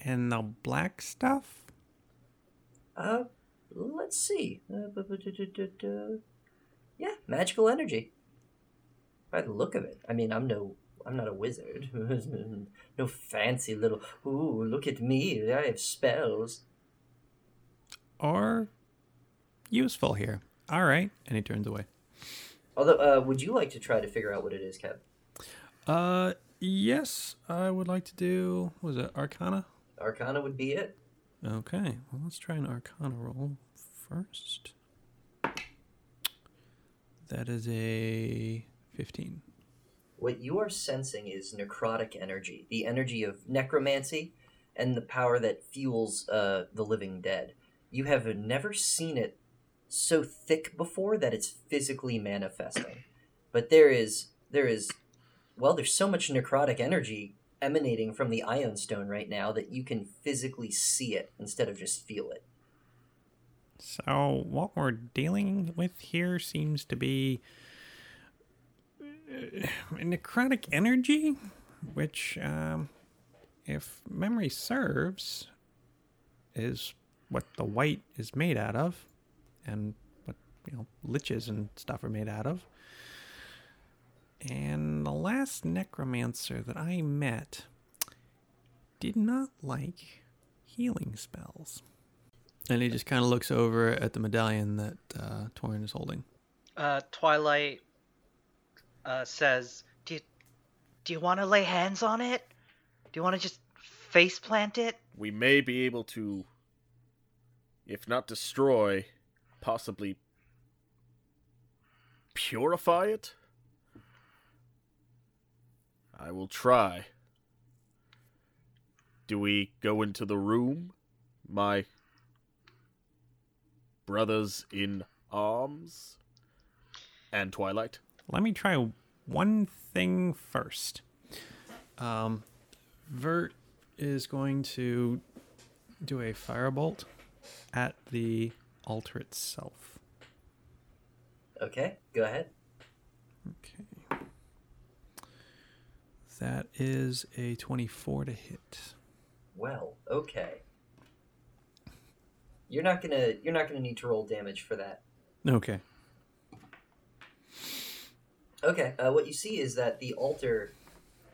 And the black stuff? Uh, let's see. Uh. Yeah, magical energy. By the look of it, I mean, I'm no, I'm not a wizard. no fancy little. Ooh, look at me! I have spells. Are useful here. All right. And he turns away. Although, uh, would you like to try to figure out what it is, Kev? Uh, yes, I would like to do. what Was it Arcana? Arcana would be it. Okay. Well, let's try an Arcana roll first. That is a fifteen. What you are sensing is necrotic energy, the energy of necromancy, and the power that fuels uh, the living dead. You have never seen it so thick before that it's physically manifesting. But there is there is well, there's so much necrotic energy emanating from the Ioun Stone right now that you can physically see it instead of just feel it. So what we're dealing with here seems to be uh, necrotic energy, which, um, if memory serves, is what the wight is made out of, and what you know liches and stuff are made out of. And the last necromancer that I met did not like healing spells. And he just kind of looks over at the medallion that uh, Torin is holding. Uh, Twilight uh, says, "Do you, do you want to lay hands on it? Do you want to just face plant it?" We may be able to, if not destroy, possibly purify it. I will try. Do we go into the room? My brothers in arms? And Twilight? Let me try one thing first. Um, Vert is going to do a firebolt at the altar itself. Okay, go ahead. Okay. That is a 24 to hit. Well, okay. You're not gonna you're not gonna need to roll damage for that. Okay. Okay, uh, what you see is that the altar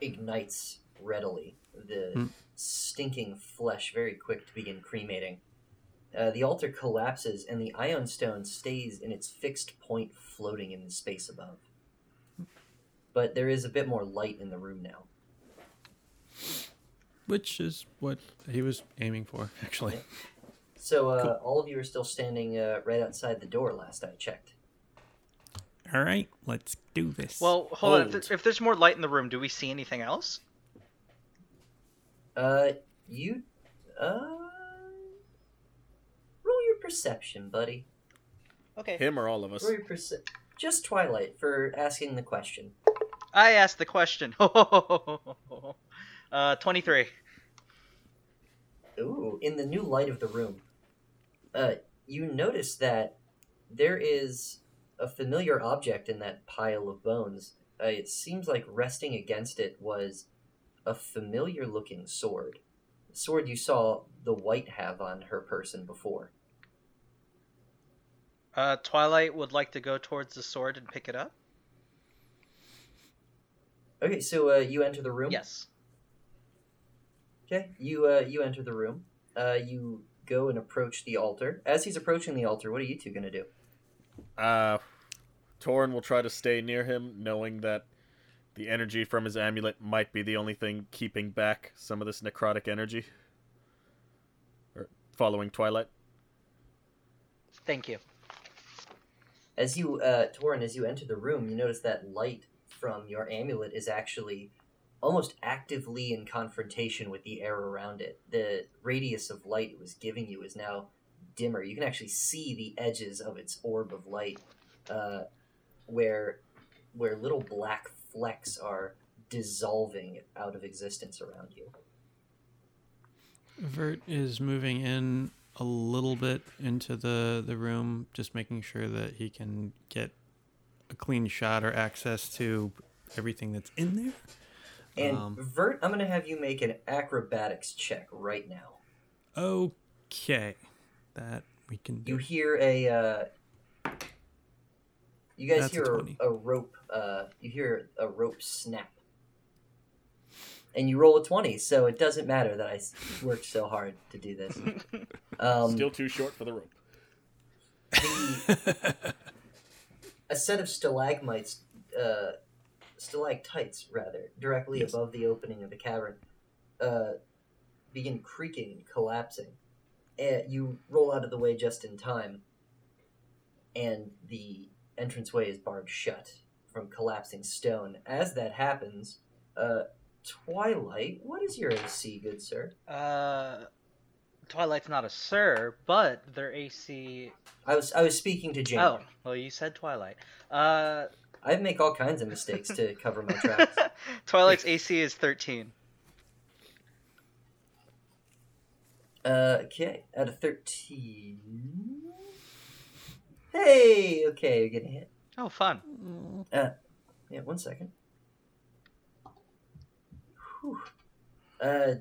ignites readily. The Hmm. stinking flesh very quick to begin cremating. Uh, the altar collapses, and the Ioun stone stays in its fixed point, floating in the space above. But there is a bit more light in the room now. Which is what he was aiming for, actually. So uh, Cool. all of you are still standing uh, right outside the door. Last I checked. All right, let's do this. Well, hold on. If, Hold. there- if there's more light in the room, do we see anything else? Uh, you, uh, roll your perception, buddy. Okay. Him or all of us? Roll your perce- Just Twilight for asking the question. I asked the question. uh, 23. Ooh, in the new light of the room, uh, you notice that there is a familiar object in that pile of bones. Uh, it seems like resting against it was a familiar looking sword. The sword you saw the wight have on her person before. Uh, Twilight would like to go towards the sword and pick it up. Okay, so uh, you enter the room. Yes. Okay, you uh, you enter the room. Uh, you go and approach the altar. As he's approaching the altar, what are you two gonna do? Uh, Torin will try to stay near him, knowing that the energy from his amulet might be the only thing keeping back some of this necrotic energy. Or following Twilight. Thank you. As you, uh, Torin, as you enter the room, you notice that light from your amulet is actually almost actively in confrontation with the air around it. The radius of light it was giving you is now dimmer. You can actually see the edges of its orb of light, uh, where where little black flecks are dissolving out of existence around you. Vert is moving in a little bit into the, the room, just making sure that he can get a clean shot or access to everything that's in there. And Um, Vert, I'm gonna have you make an acrobatics check right now. Okay. That we can do. You hear a. Uh, you guys That's hear a, 20. a rope. Uh, you hear a rope snap, and you roll a twenty. So it doesn't matter that I worked so hard to do this. Um, Still too short for the rope. the, a set of stalagmites, uh, stalactites rather, directly Yes. above the opening of the cavern, uh, begin creaking and collapsing. Uh, you roll out of the way just in time, and the entranceway is barred shut from collapsing stone. As that happens, uh, Twilight, what is your AC, good sir? Uh, Twilight's not a sir, but their AC. I was I was speaking to Jane. Oh, well, you said Twilight. Uh, I make all kinds of mistakes to cover my tracks. Twilight's AC is 13. Uh, okay, out of 13. Hey, okay, you're getting hit. Oh, fun. Uh, yeah, one second. Whew. Uh,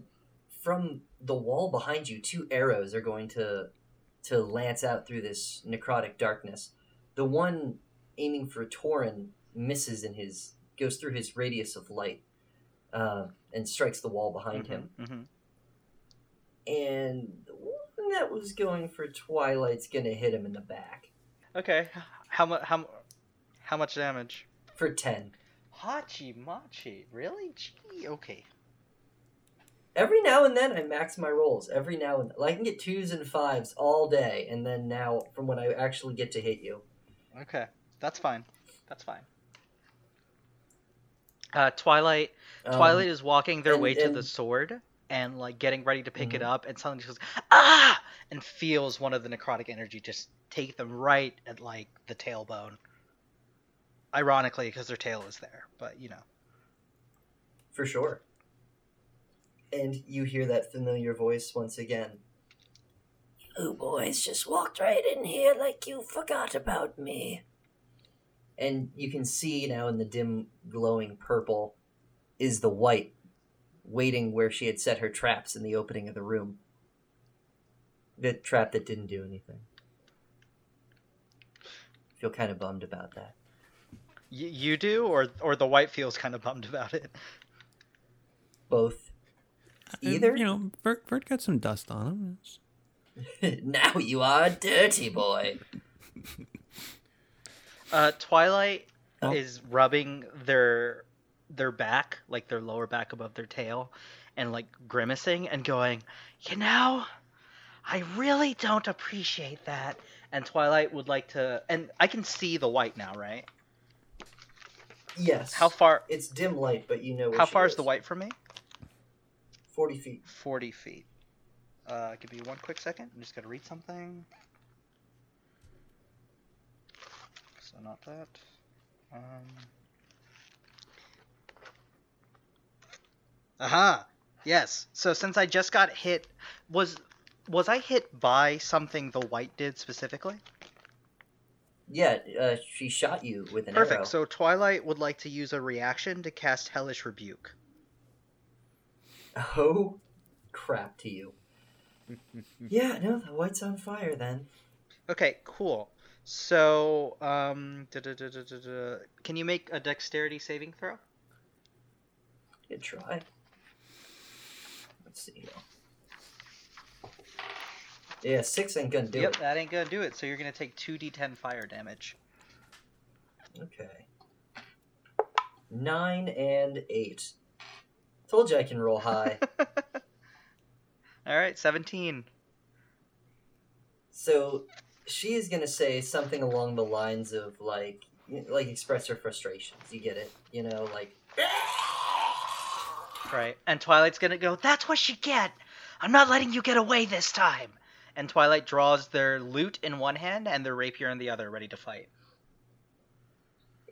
from the wall behind you, two arrows are going to to lance out through this necrotic darkness. The one aiming for Torin misses in his goes through his radius of light uh, and strikes the wall behind him. hmm And the one that was going for Twilight's gonna hit him in the back Okay. How much? How, how much damage? for ten. Hachi machi. Really? Gee. Okay. Every now and then I max my rolls. Every now and like, I can get twos and fives all day, and then now from when I actually get to hit you. Okay. That's fine. That's fine. Uh, Twilight. Um, Twilight is walking their and- way to and- the sword and like getting ready to pick it Mhm. up, and suddenly she goes ah, and feels one of the necrotic energy just take them right at like the tailbone. Ironically, because their tail is there, but you know. For sure. And you hear that familiar voice once again. You boys just walked right in here like you forgot about me. And you can see now in the dim glowing purple is the wight waiting where she had set her traps in the opening of the room. The trap that didn't do anything. Feel kind of bummed about that. Y- you do, or or the wight feels kind of bummed about it. Both. And, Either? you know, Vert, Vert got some dust on him. Now you are a dirty boy. Uh, Twilight Oh. is rubbing their their back, like their lower back above their tail, and like grimacing and going, you know, I really don't appreciate that. And Twilight would like to, and I can see the wight now, right? Yes. How far? It's dim light, but you know where How she far is the wight from me? Forty feet. Forty feet. Uh, give me one quick second. I'm just gonna read something. So not that. Um. Aha. Yes. So since I just got hit, was was I hit by something the wight did specifically? Yeah, uh, she shot you with an Perfect. arrow. Perfect. So Twilight would like to use a reaction to cast Hellish Rebuke. Oh, crap to you. yeah, no, the wight's on fire then. Okay, cool. So, um, da, da, da, can you make a dexterity saving throw? Good try. Let's see here. Yeah, six ain't gonna do yep, it. that ain't gonna do it. So you're gonna take two d10 fire damage. Okay. Nine and eight. Told you I can roll high. All right, 17. so she is gonna say something along the lines of like, like express her frustrations. You get it? You know, like. Right. And Twilight's gonna go, That's what you get! I'm not letting you get away this time! And Twilight draws their lute in one hand and their rapier in the other, ready to fight.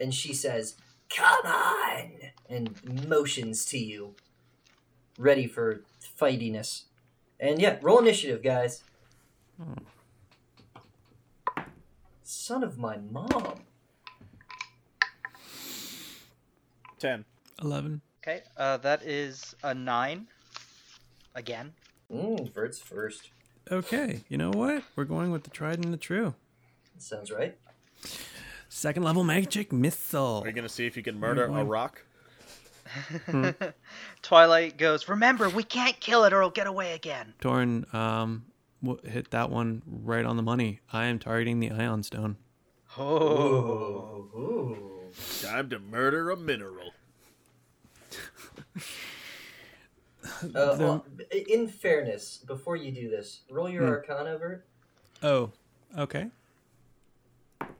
and she says, "Come on!" and motions to you, ready for fightiness. And yeah, roll initiative, guys. Son of my mom. Ten. 11. Okay, uh, that is a 9. Again. Mm, Vert's first. Okay, you know what? We're going with the tried and the true. Sounds right. Second level magic missile. Are you gonna see if you can murder a going- rock? Twilight goes, Remember, we can't kill it or it'll get away again. Torin, um, hit that one right on the money. I am targeting the Ioun Stone. Oh. Ooh. Time to murder a mineral. Uh, The- well, in fairness, before you do this, roll your Hmm. Arcana, Vert. Oh, okay.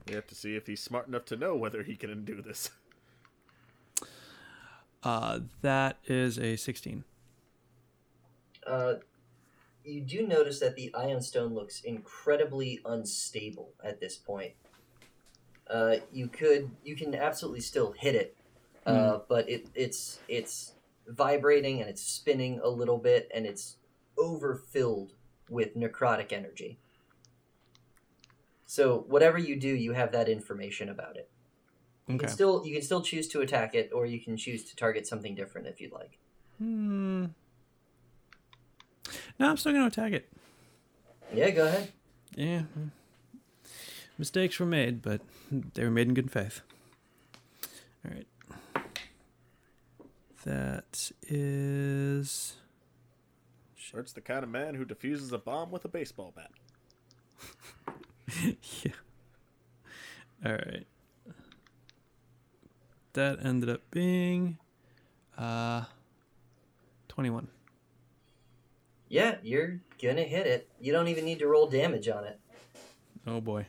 We have to see if he's smart enough to know whether he can do this. Uh, that is a 16. Uh, you do notice that the Ioun Stone looks incredibly unstable at this point. Uh, you could, you can absolutely still hit it, uh, but it, it's it's vibrating and it's spinning a little bit, and it's overfilled with necrotic energy. So whatever you do, you have that information about it. You Okay. can still you can still choose to attack it, or you can choose to target something different if you'd like. Hmm. No, I'm still going to attack it. Yeah, go ahead. Yeah. Mistakes were made, but they were made in good faith. All right. that is. Bert's the kind of man who defuses a bomb with a baseball bat. yeah. All right. That ended up being uh 21. Yeah, you're gonna hit it. You don't even need to roll damage on it. Oh boy.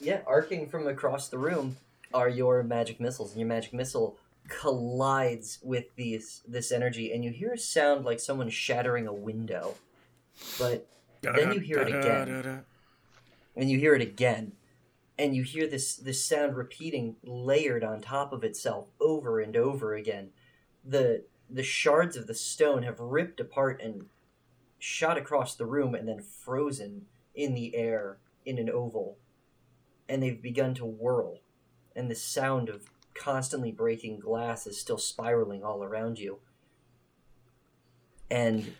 Yeah, arcing from across the room are your magic missiles, and your magic missile collides with these this energy, and you hear a sound like someone shattering a window. But then you hear it again, and you hear it again, and you hear this this sound repeating, layered on top of itself, over and over again. the The shards of the stone have ripped apart and shot across the room, and then frozen in the air in an oval, and they've begun to whirl, and the sound of constantly breaking glass is still spiraling all around you. And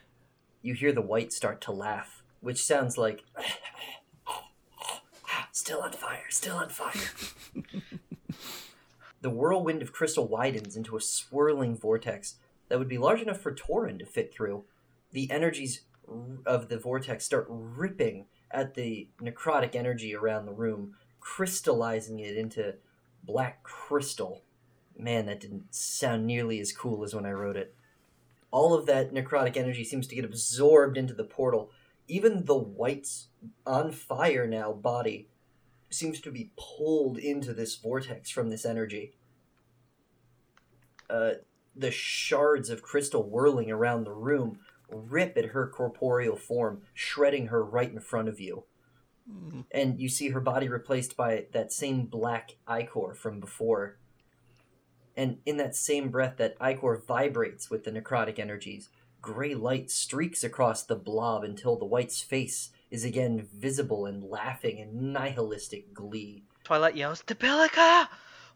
you hear the wight start to laugh, which sounds like still on fire, still on fire. the whirlwind of crystal widens into a swirling vortex that would be large enough for Torin to fit through. The energies of the vortex start ripping at the necrotic energy around the room, crystallizing it into black crystal. Man, that didn't sound nearly as cool as when I wrote it. All of that necrotic energy seems to get absorbed into the portal. Even the wight's on fire now body seems to be pulled into this vortex from this energy. Uh, the shards of crystal whirling around the room rip at her corporeal form, shredding her right in front of you. Mm. And you see her body replaced by that same black ichor from before. And in that same breath, that ichor vibrates with the necrotic energies. Gray light streaks across the blob until the wight's face is again visible and laughing in nihilistic glee. Twilight yells, Debilica!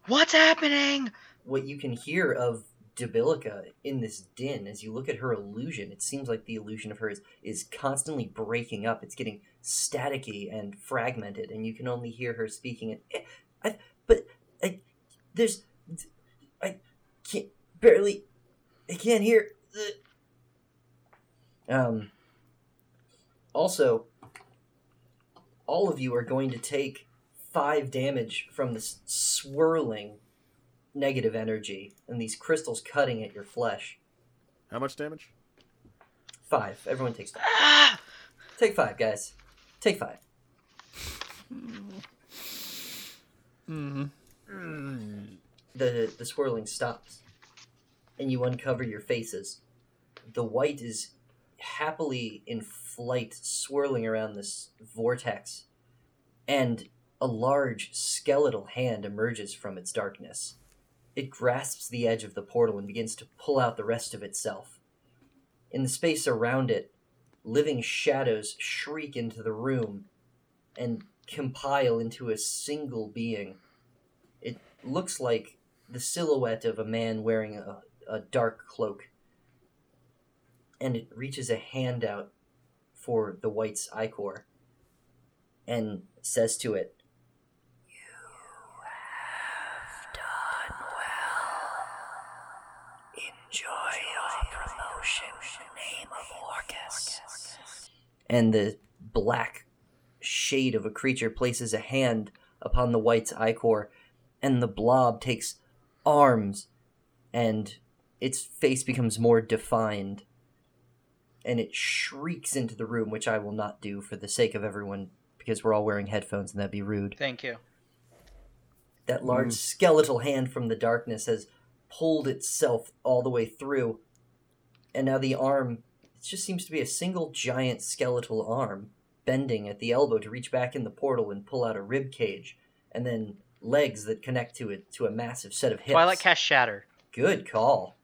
What's happening? What you can hear of Debilica in this din, as you look at her illusion, it seems like the illusion of hers is constantly breaking up. It's getting staticky and fragmented, and you can only hear her speaking. And eh, I, but I, there's, I can't barely, I can't hear. Um. Also, all of you are going to take five damage from this swirling negative energy and these crystals cutting at your flesh. How much damage? Five. Everyone takes five. Take five, guys. Take five. Mm-hmm. The the swirling stops, and you uncover your faces. The white is happily in flight, swirling around this vortex, and a large skeletal hand emerges from its darkness. It grasps the edge of the portal and begins to pull out the rest of itself. In the space around it, living shadows shriek into the room and compile into a single being. It looks like the silhouette of a man wearing a, a dark cloak. And it reaches a hand out for the wight's ichor and says to it, You have done well. Enjoy your promotion in the name of Orcus. and the black shade of a creature places a hand upon the wight's ichor, and the blob takes arms, and its face becomes more defined, and it shrieks into the room, which I will not do for the sake of everyone, because we're all wearing headphones and that'd be rude. Thank you. That large mm. skeletal hand from the darkness has pulled itself all the way through, and now the arm it just seems to be a single giant skeletal arm bending at the elbow to reach back in the portal and pull out a rib cage, and then legs that connect to it to a massive set of hips. Twilight cast Shatter. Good call.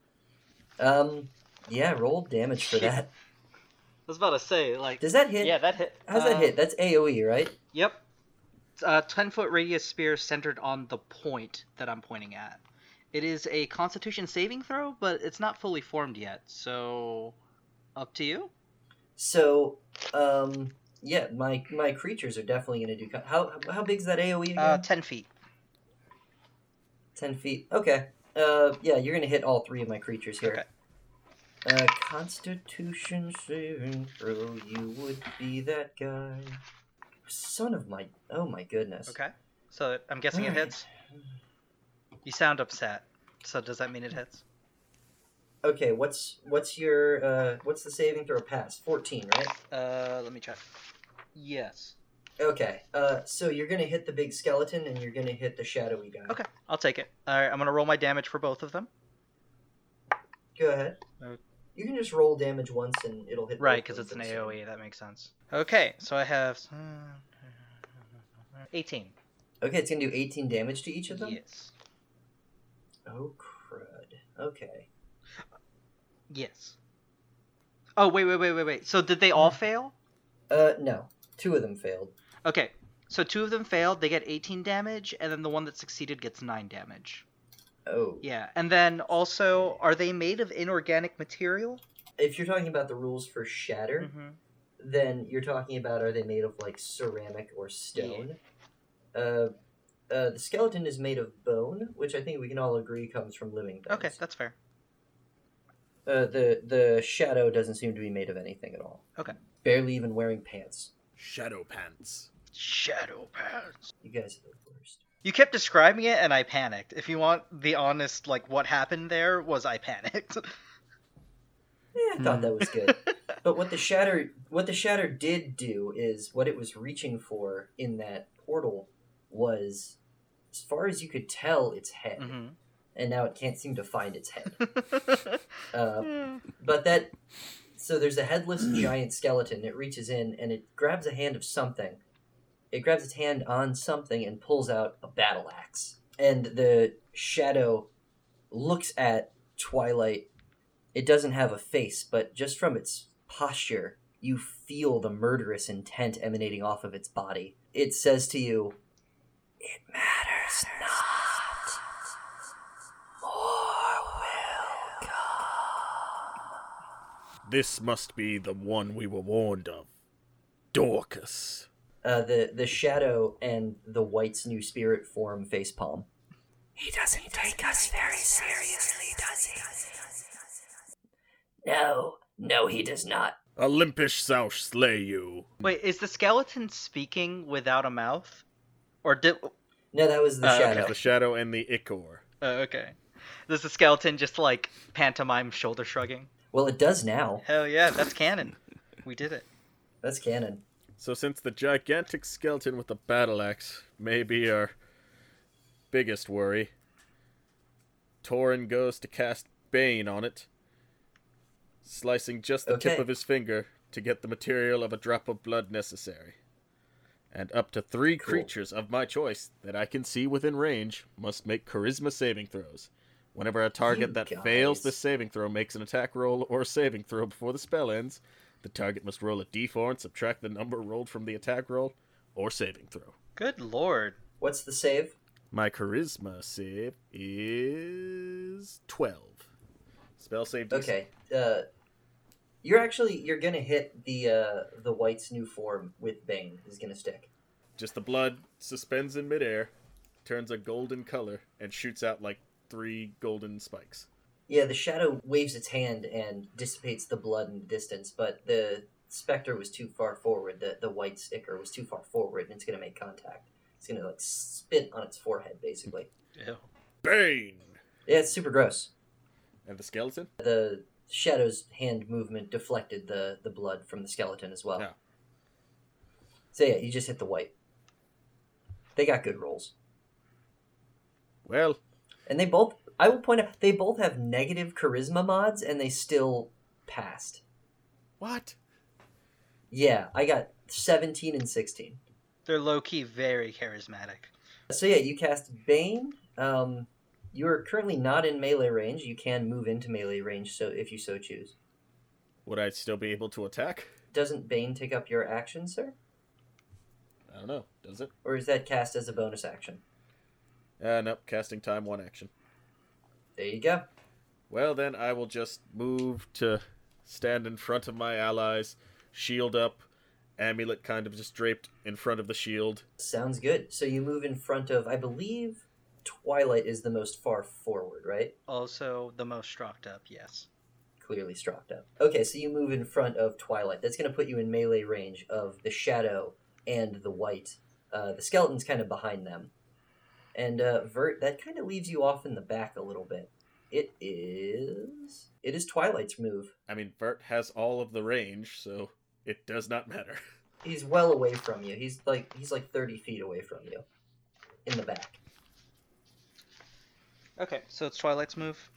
Um, yeah, roll damage for that. I was about to say, like, does that hit? Yeah, that hit. How's uh, that hit? That's AOE, right? Yep. Uh, ten foot radius spear centered on the point that I'm pointing at. It is a Constitution saving throw, but it's not fully formed yet, so up to you. So, um, yeah, my my creatures are definitely going to do. How how big is that AOE again? Uh, ten feet. Ten feet. Okay. Uh, yeah, you're gonna hit all three of my creatures here. Okay. Uh, Constitution saving throw. You would be that guy. Son of my. Oh my goodness. Okay. So I'm guessing it hits. You sound upset. So does that mean it hits? Okay. What's what's your uh what's the saving throw pass? Fourteen, right? Uh, let me check. Yes. Okay. Uh, so you're gonna hit the big skeleton and you're gonna hit the shadowy guy. Okay, I'll take it. All right, I'm gonna roll my damage for both of them. Go ahead. You can just roll damage once and it'll hit. Right, because it's an AOE. That makes sense. Okay, so I have 18. Okay, it's gonna do 18 damage to each of them. Yes. Oh crud. Okay. Yes. Oh wait, wait, wait, wait, wait. So did they all fail? Uh, no. Two of them failed. Okay, so two of them failed. They get 18 damage, and then the one that succeeded gets nine damage. Oh. Yeah, and then also, are they made of inorganic material? If you're talking about the rules for shatter, Mm-hmm. then you're talking about are they made of like ceramic or stone? Uh, uh, the skeleton is made of bone, which I think we can all agree comes from living things. Okay, that's fair. Uh, the the shadow doesn't seem to be made of anything at all. Okay. Barely even wearing pants. Shadow pants. Shadow pants. You guys are the worst. You kept describing it, and I panicked. If you want the honest, like what happened there was I panicked. Yeah, I thought that was good. But what the shatter what the shatter did do is what it was reaching for in that portal was as far as you could tell its head. hmm And now it can't seem to find its head. Uh, but that so there's a headless giant skeleton. It reaches in and it grabs a hand of something. It grabs its hand on something and pulls out a battle axe. And the shadow looks at Twilight. It doesn't have a face, but just from its posture, you feel the murderous intent emanating off of its body. It says to you, "It matters not. More will come. This must be the one we were warned of. Dorcas. Uh, the the shadow and the wight's new spirit form face palm. He doesn't take us very seriously, does he? No, no, he does not. Olympish shall slay you. Wait, is the skeleton speaking without a mouth, or did? No, that was the okay. shadow. The shadow and the ichor. Uh, okay. Does the skeleton just like pantomime shoulder shrugging? Well, it does now. Hell yeah, that's canon. We did it. That's canon. So since the gigantic skeleton with the battle axe may be our biggest worry, Torin goes to cast Bane on it, slicing just the tip of his finger to get the material of a drop of blood necessary. And up to three Cool. creatures of my choice that I can see within range must make charisma saving throws. Whenever a target You that fails guys. this saving throw makes an attack roll or saving throw before the spell ends, the target must roll a d4 and subtract the number rolled from the attack roll or saving throw. Good lord. What's the save? My charisma save is 12. Spell save DC. Okay. Uh, you're actually you're gonna hit the uh, the wight's new form with Bane. Is gonna stick. Just the blood suspends in midair, turns a golden color, and shoots out like three golden spikes. Yeah, the shadow waves its hand and dissipates the blood in the distance, but the specter was too far forward. The the wight's ichor was too far forward, and it's gonna make contact. It's gonna like spit on its forehead, basically. Ew. Bane! Yeah, it's super gross. And the skeleton? The shadow's hand movement deflected the the blood from the skeleton as well. Yeah. So yeah, you just hit the wight. They got good rolls, Well, and they both. I will point out they both have negative charisma mods, and they still passed. what? Yeah, I got seventeen and sixteen. They're low key very charismatic. So yeah, you cast Bane. Um, you are currently not in melee range. You can move into melee range, so if you so choose. Would I still be able to attack? Doesn't Bane take up your action, sir, I don't know. Does it? or is that cast as a bonus action? Uh, nope. Casting time, one action. There you go. Well, then I will just move to stand in front of my allies, shield up, amulet kind of just draped in front of the shield. Sounds good. So you move in front of, I believe, Twilight is the most far forward, right? Also, the most struck up, yes. Clearly struck up. Okay, so you move in front of Twilight. That's going to put you in melee range of the Shadow and the Wight. Uh, the skeleton's kind of behind them. And uh, Vert, that kind of leaves you off in the back a little bit. It is. It is Twilight's move. I mean, Vert has all of the range, so it does not matter. He's well away from you. He's like he's like thirty feet away from you, in the back. Okay, so it's Twilight's move.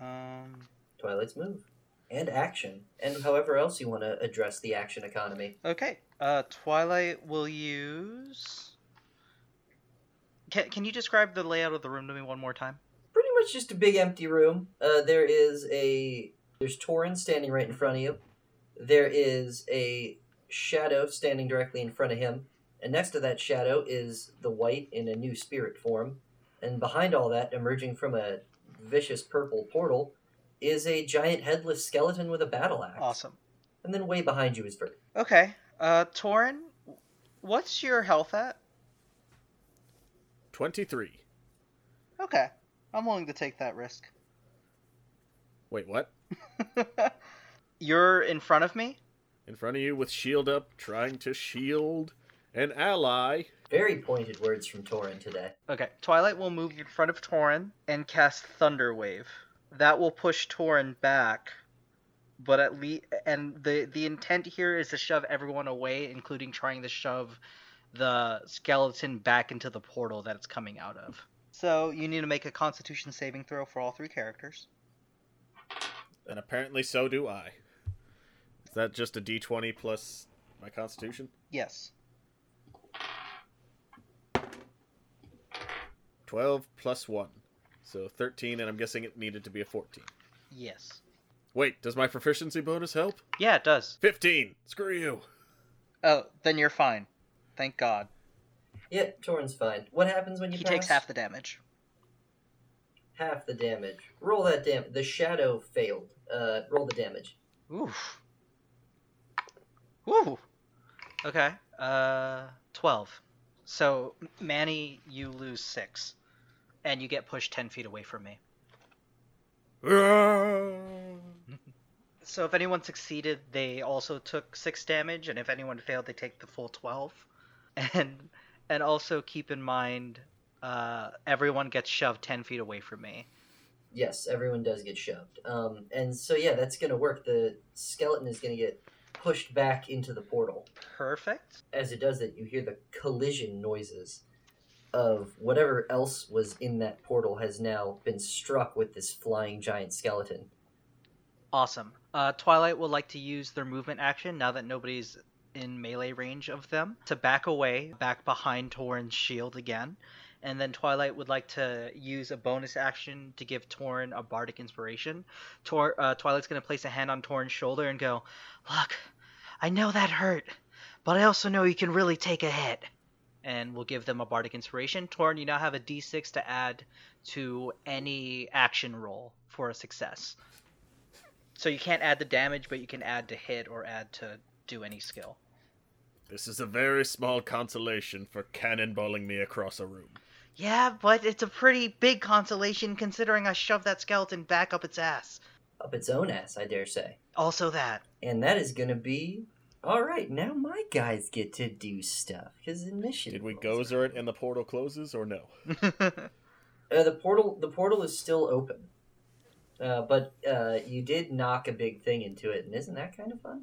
Um, Twilight's move and action, and however else you want to address the action economy. okay, uh, Twilight will use. Can, can you describe the layout of the room to me one more time? Pretty much just a big empty room. Uh, there is a there's Torin standing right in front of you. There is a shadow standing directly in front of him, and next to that shadow is the wight in a new spirit form. And behind all that, emerging from a vicious purple portal, is a giant headless skeleton with a battle axe. Awesome. And then way behind you is Vert. Okay, uh, Torin, what's your health at? 23. Okay, I'm willing to take that risk. Wait, what? You're in front of me? In front of you with shield up, trying to shield an ally. Very pointed words from Torin today. Okay, Twilight will move in front of Torin and cast Thunder Wave. That will push Torin back, but at least and the the intent here is to shove everyone away, including trying to shove the skeleton back into the portal that it's coming out of. So you need to make a Constitution saving throw for all three characters. And apparently so do I. Is that just a d20 plus my constitution? Yes. 12 plus 1. So 13, and I'm guessing it needed to be a 14. Yes. Wait, does my proficiency bonus help? Yeah, it does. 15! Screw you! Oh, then you're fine. Thank God. Yeah, Torin's fine. What happens when you He pass? takes half the damage. half the damage. Roll that damage. The shadow failed. Uh, roll the damage. Oof. Woo. Okay. Uh, twelve. So Manny, you lose six, and you get pushed ten feet away from me. So if anyone succeeded, they also took six damage, and if anyone failed, they take the full twelve. And and also keep in mind, uh, everyone gets shoved ten feet away from me. Yes, everyone does get shoved. Um, and so yeah, that's gonna work. The skeleton is gonna get pushed back into the portal. Perfect. As it does that, you hear the collision noises of whatever else was in that portal has now been struck with this flying giant skeleton. Awesome. Uh, Twilight will like to use their movement action now that nobody's in melee range of them to back away, back behind Torin's shield again. And then Twilight would like to use a bonus action to give Torin a bardic inspiration. Tor- uh, Twilight's going to place a hand on Torin's shoulder and go, Look, I know that hurt, but I also know you can really take a hit. And we'll give them a bardic inspiration. Torin, you now have a d6 to add to any action roll for a success. So you can't add the damage, but you can add to hit or add to do any skill. This is a very small consolation for cannonballing me across a room. Yeah, but it's a pretty big consolation considering I shoved that skeleton back up its ass. Up its own ass, I dare say. Also that. And that is gonna be. Alright, now my guys get to do stuff. Because the mission. Did we rolls gozer it and the portal closes, or no? Uh, the portal the portal is still open. Uh, but uh, you did knock a big thing into it, and isn't that kind of fun?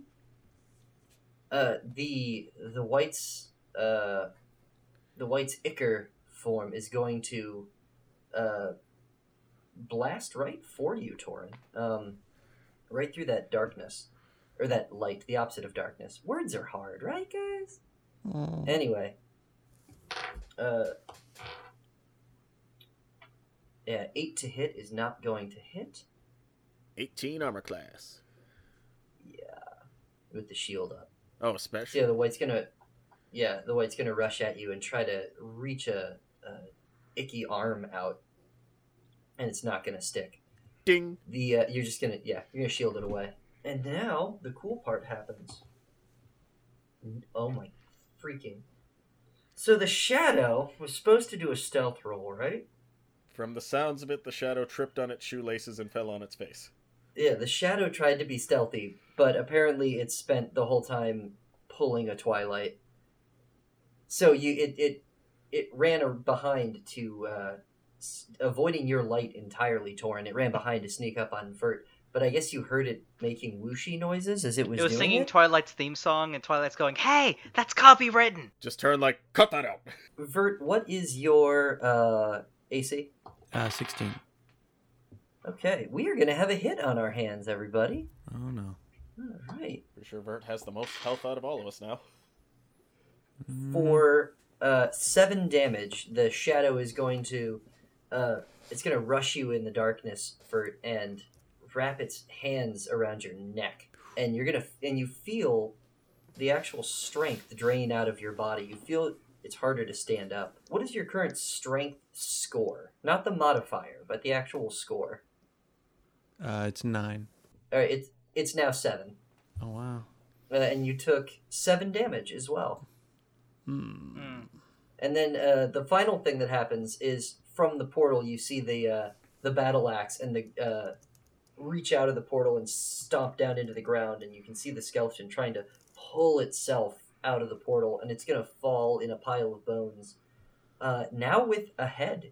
Uh, the the wight's uh, the wight's ichor form is going to uh, blast right for you, Torin. Um, right through that darkness or that light, the opposite of darkness. Words are hard, right, guys? Anyway, uh, yeah, eight to hit is not going to hit 18 armor class. Yeah, with the shield up. Oh, So special. yeah, the wight's gonna, yeah, the wight's gonna rush at you and try to reach a, a icky arm out, and it's not gonna stick. Ding! The uh, you're just gonna yeah, you're gonna shield it away. And now the cool part happens. Oh my freaking! So the shadow was supposed to do a stealth roll, right? From the sounds of it, the shadow tripped on its shoelaces and fell on its face. Yeah, the shadow tried to be stealthy, but apparently it spent the whole time pulling a twilight. So you it it it ran behind to uh, avoiding your light entirely, Torin. It ran behind to sneak up on Vert, but I guess you heard it making whooshy noises as it was. It was doing singing it? Twilight's theme song, and Twilight's going, "Hey, that's copywritten." Just turn like, cut that out. Vert, what is your uh, AC? Uh, 16. Okay, we are gonna have a hit on our hands, everybody. Oh no. All right. Pretty sure Vert has the most health out of all of us now. for uh, seven damage, the shadow is going to uh, it's going to rush you in the darkness for and wrap its hands around your neck, and you're gonna and you feel the actual strength drain out of your body. You feel it's harder to stand up. What is your current strength score? Not the modifier, but the actual score. Uh, it's 9. All right, it's it's now seven, Oh wow. uh, and you took seven damage as well. Hmm. Mm. And then uh, the final thing that happens is from the portal you see the uh, the battle axe and the uh, reach out of the portal and stomp down into the ground, and you can see the skeleton trying to pull itself out of the portal, and it's gonna fall in a pile of bones. Uh, now with a head,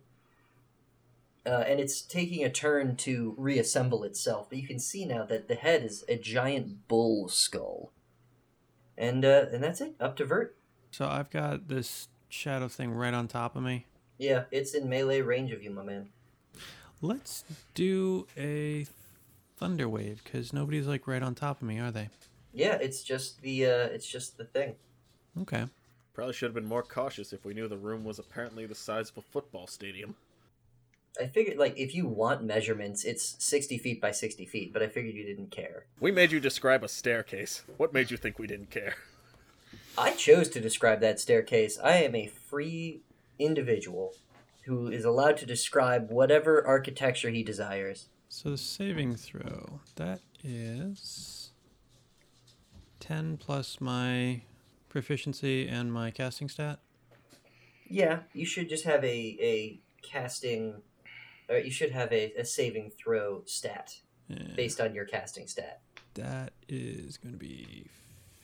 uh, and it's taking a turn to reassemble itself. But you can see now that the head is a giant bull skull, and uh, and that's it. Up to Vert. So I've got this shadow thing right on top of me. Yeah, it's in melee range of you, my man. Let's do a thunder wave because nobody's like right on top of me, are they? Yeah, it's just the uh it's just the thing. Okay. Probably should have been more cautious if we knew the room was apparently the size of a football stadium. I figured like if you want measurements, it's sixty feet by sixty feet, but I figured you didn't care. We made you describe a staircase. What made you think we didn't care? I chose to describe that staircase. I am a free individual who is allowed to describe whatever architecture he desires. So the saving throw that is ten plus my proficiency and my casting stat. Yeah, you should just have a a casting or you should have a, a saving throw stat And based on your casting stat. that is going to be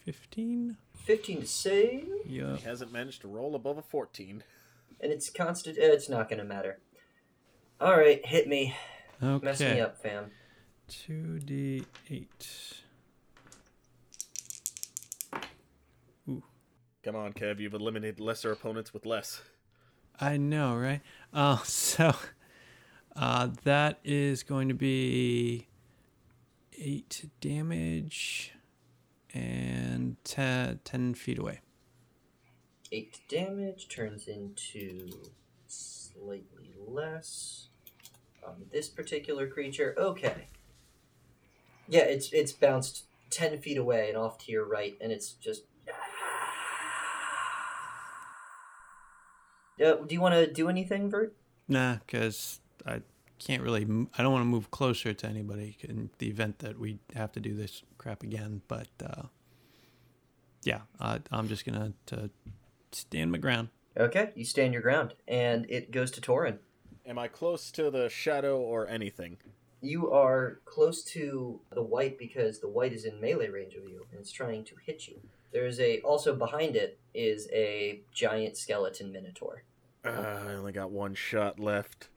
fifteen. Fifteen to save. Yeah. He hasn't managed to roll above a 14. and it's constant. Uh, it's not gonna matter. All right, hit me, Okay. mess me up, fam. Two d eight. Ooh. Come on, Kev, you've eliminated lesser opponents with less. I know, right? Uh, so uh, that is going to be eight damage and 10, 10 feet away. Eight damage turns into slightly less on this particular creature. Okay. Yeah, it's it's bounced ten feet away and off to your right, and it's just. Uh, do you want to do anything, Vert? Nah, because I can't really. I don't want to move closer to anybody in the event that we have to do this crap again. But uh, yeah, I, I'm just gonna to stand my ground. Okay, you stand your ground, and it goes to Torin. Am I close to the shadow or anything? You are close to the wight because the wight is in melee range of you and it's trying to hit you. There's a also behind it is a giant skeleton minotaur. Uh, I only got one shot left.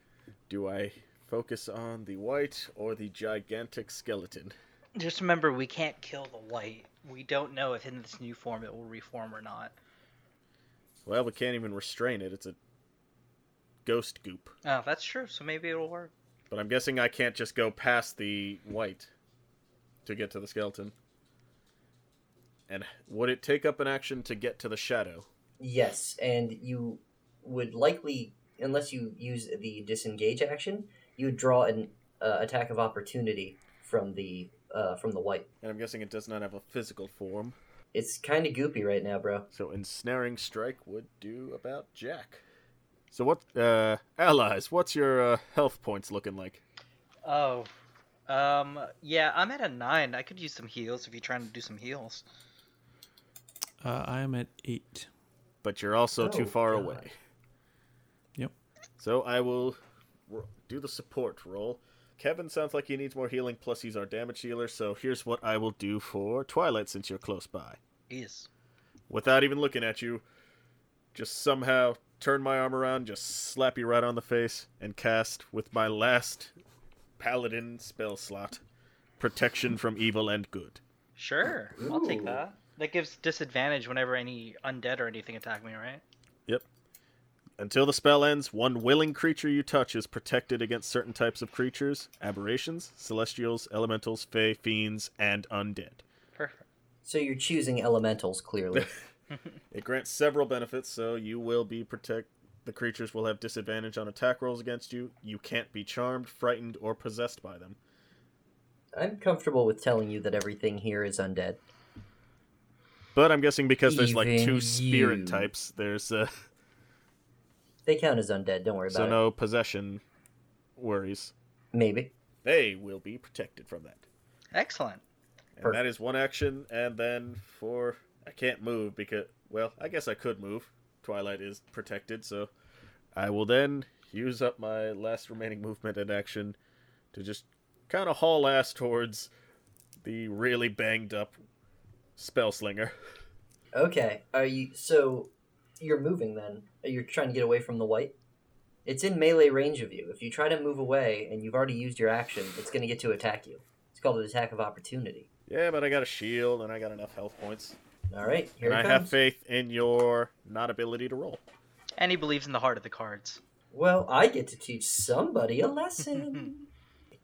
Do I focus on the wight or the gigantic skeleton? Just remember, we can't kill the wight. We don't know if in this new form it will reform or not. Well, we can't even restrain it. It's a ghost goop. Oh, that's true. So maybe it'll work. But I'm guessing I can't just go past the wight to get to the skeleton. And would it take up an action to get to the shadow? Yes, and you would likely, unless you use the disengage action, you would draw an uh, attack of opportunity from the uh, from the wight. And I'm guessing it does not have a physical form. It's kind of goopy right now, bro. So ensnaring strike would do about jack. So what, uh, allies? What's your uh, health points looking like? Oh, um, yeah, I'm at a nine. I could use some heals if you're trying to do some heals. Uh, I am at eight. But you're also Oh, too far God. away. Yep. So I will do the support roll. Kevin sounds like he needs more healing, plus he's our damage healer, so here's what I will do for Twilight since you're close by. Yes. Without even looking at you, just somehow turn my arm around, just slap you right on the face, and cast with my last paladin spell slot protection from evil and good. Sure. I'll take that. That gives disadvantage whenever any undead or anything attack me, right? Yep. Until the spell ends, one willing creature you touch is protected against certain types of creatures, aberrations, celestials, elementals, fae, fiends, and undead. Perfect. So you're choosing elementals clearly. It grants several benefits, so you will be protect. The creatures will have disadvantage on attack rolls against you. You can't be charmed, frightened, or possessed by them. I'm comfortable with telling you that everything here is undead. But I'm guessing because there's like two spirit you. types, there's uh, They count as undead. Don't worry about so it. So no possession worries. Maybe. They will be protected from that. Excellent. And that is one action, and then for I can't move because well, I guess I could move. Twilight is protected, so I will then use up my last remaining movement and action to just kind of haul ass towards the really banged up spell slinger. Okay. Are you so you're moving then? You're trying to get away from the wight? It's in melee range of you. If you try to move away and you've already used your action, it's going to get to attack you. It's called an attack of opportunity. Yeah, but I got a shield and I got enough health points. All right, here and it I have faith in your not ability to roll. And he believes in the heart of the cards. Well, I get to teach somebody a lesson.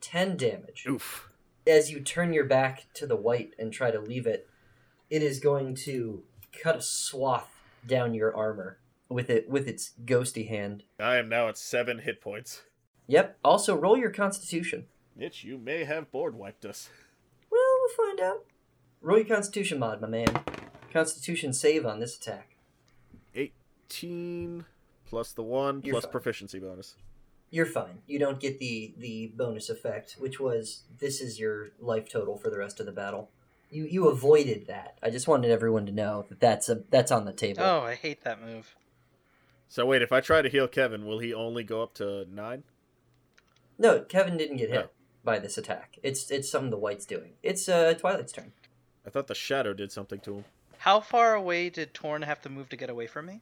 10 damage. Oof. As you turn your back to the wight and try to leave it, it is going to cut a swath down your armor with it with its ghosty hand. I am now at seven hit points. Yep. Also, roll your constitution. Mitch, you may have board wiped us. Well, we'll find out. Roll your constitution mod, my man. Constitution save on this attack. 18 plus the 1 You're plus fine. proficiency bonus. You're fine. You don't get the the bonus effect, which was this is your life total for the rest of the battle. You you avoided that. I just wanted everyone to know that that's a that's on the table. Oh, I hate that move. So wait, if I try to heal Kevin, will he only go up to 9? No, Kevin didn't get hit Oh. by this attack. It's it's something the wight's doing. It's uh Twilight's turn. I thought the shadow did something to him. How far away did Torin have to move to get away from me?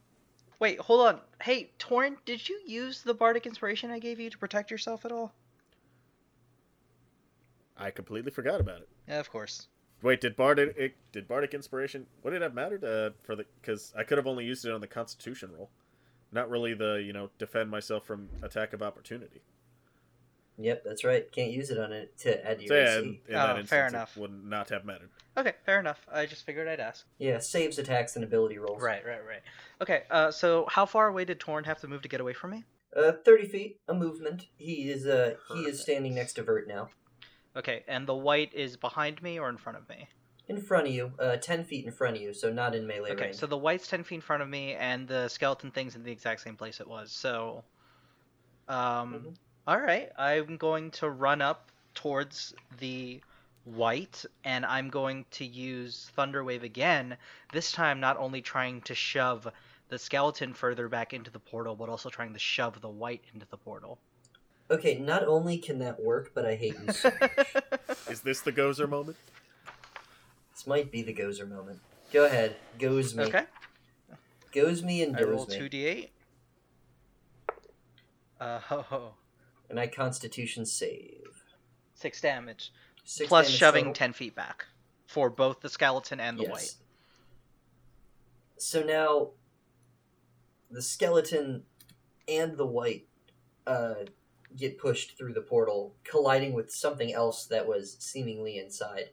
Wait, hold on. Hey, Torin, did you use the bardic inspiration I gave you to protect yourself at all? I completely forgot about it. Yeah, of course. Wait, did bardic it, did bardic inspiration? Would it have mattered uh, for the cuz I could have only used it on the constitution roll. Not really the, you know, defend myself from attack of opportunity. Yep, that's right. Can't use it on it to add to So your yeah, AC. in, in Oh, that instance fair it enough. would not have mattered. Okay, fair enough. I just figured I'd ask. Yeah, saves, attacks, and ability rolls. Right, right, right. Okay, uh, so how far away did Torin have to move to get away from me? Uh, thirty feet, a movement. He is uh he is standing next to Vert now, Okay, and the wight is behind me or in front of me? In front of you, uh, ten feet in front of you, so not in melee Okay, range. so the wight's 10 feet in front of me, and the skeleton thing's in the exact same place it was. So, um, Mhm. all right, I'm going to run up towards the wight, and I'm going to use Thunderwave again. This time, not only trying to shove the skeleton further back into the portal, but also trying to shove the wight into the portal. Okay, not only can that work, but I hate you. so Is this the Gozer moment? This might be the Gozer moment. Go ahead, goes me, okay, goes me, and I roll 2d8. Uh, ho, ho. and I Constitution save. Six damage. Six plus damage shoving total. 10 feet back for both the skeleton and the Yes. wight. So now, the skeleton and the wight uh, get pushed through the portal, colliding with something else that was seemingly inside.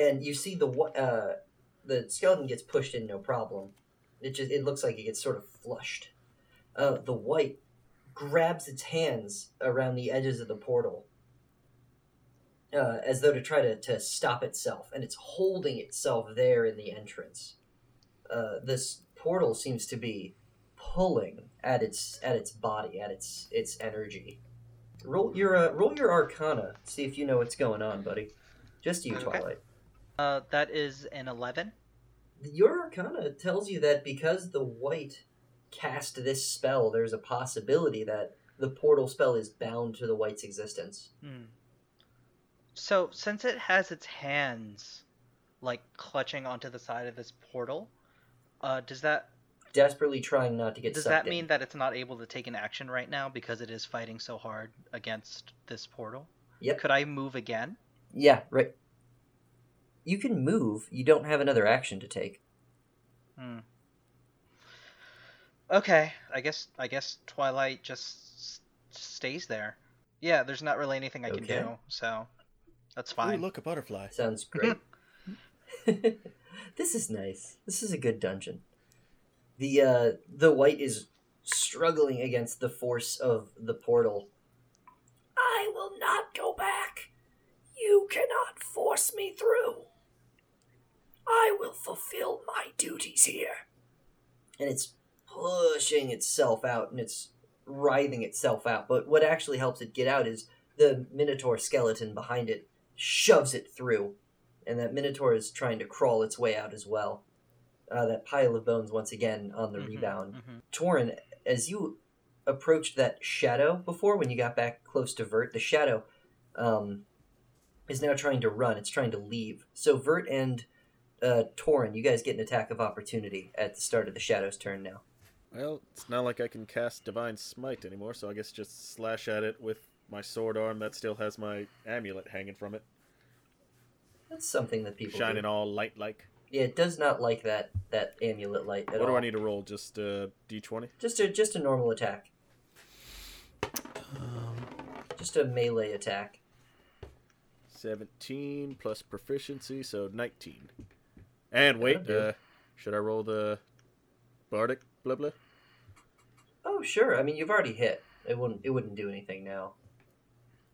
And you see the uh, the skeleton gets pushed in no problem. It just it looks like it gets sort of flushed. Uh, the wight grabs its hands around the edges of the portal. Uh, as though to try to, to stop itself, and it's holding itself there in the entrance uh, this portal seems to be pulling at its at its body, at its its energy. Roll your uh, roll your Arcana. See if you know what's going on, buddy. Just you, Okay. Twilight. Uh, that is an 11. Your Arcana tells you that because the wight cast this spell, there's a possibility that the portal spell is bound to the wight's existence. Hmm. So, since it has its hands, like, clutching onto the side of this portal, uh, does that Desperately trying not to get does that in. mean that it's not able to take an action right now because it is fighting so hard against this portal? Yep. Could I move again? Yeah, right. You can move. You don't have another action to take. Hmm. Okay, I guess I guess Twilight just stays there. Yeah, there's not really anything I can Okay. do, so that's Ooh, fine. look, a butterfly. Sounds great. this is nice. This is a good dungeon. The uh the wight is struggling against the force of the portal. I will not go back. You cannot force me through. I will fulfill my duties here. and it's pushing itself out and it's writhing itself out. But what actually helps it get out is the Minotaur skeleton behind it shoves it through, and that Minotaur is trying to crawl its way out as well. Uh, that pile of bones once again on the Mhm, rebound. mhm. Torin, as you approached that shadow before when you got back close to Vert, the shadow um, is now trying to run. It's trying to leave. So Vert and uh, Torin, you guys get an attack of opportunity at the start of the shadow's turn now. Well, it's not like I can cast Divine Smite anymore, so I guess just slash at it with my sword arm that still has my amulet hanging from it, That's something that people shining do. all light like. Yeah, it does not like that that amulet light at What do all. I need to roll? Just uh, d20? Just a just a normal attack, Um, just a melee attack. 17 plus proficiency, so 19. And wait, That'll uh, should I roll the bardic blah blah? Oh sure, I mean you've already hit. It wouldn't it wouldn't do anything now.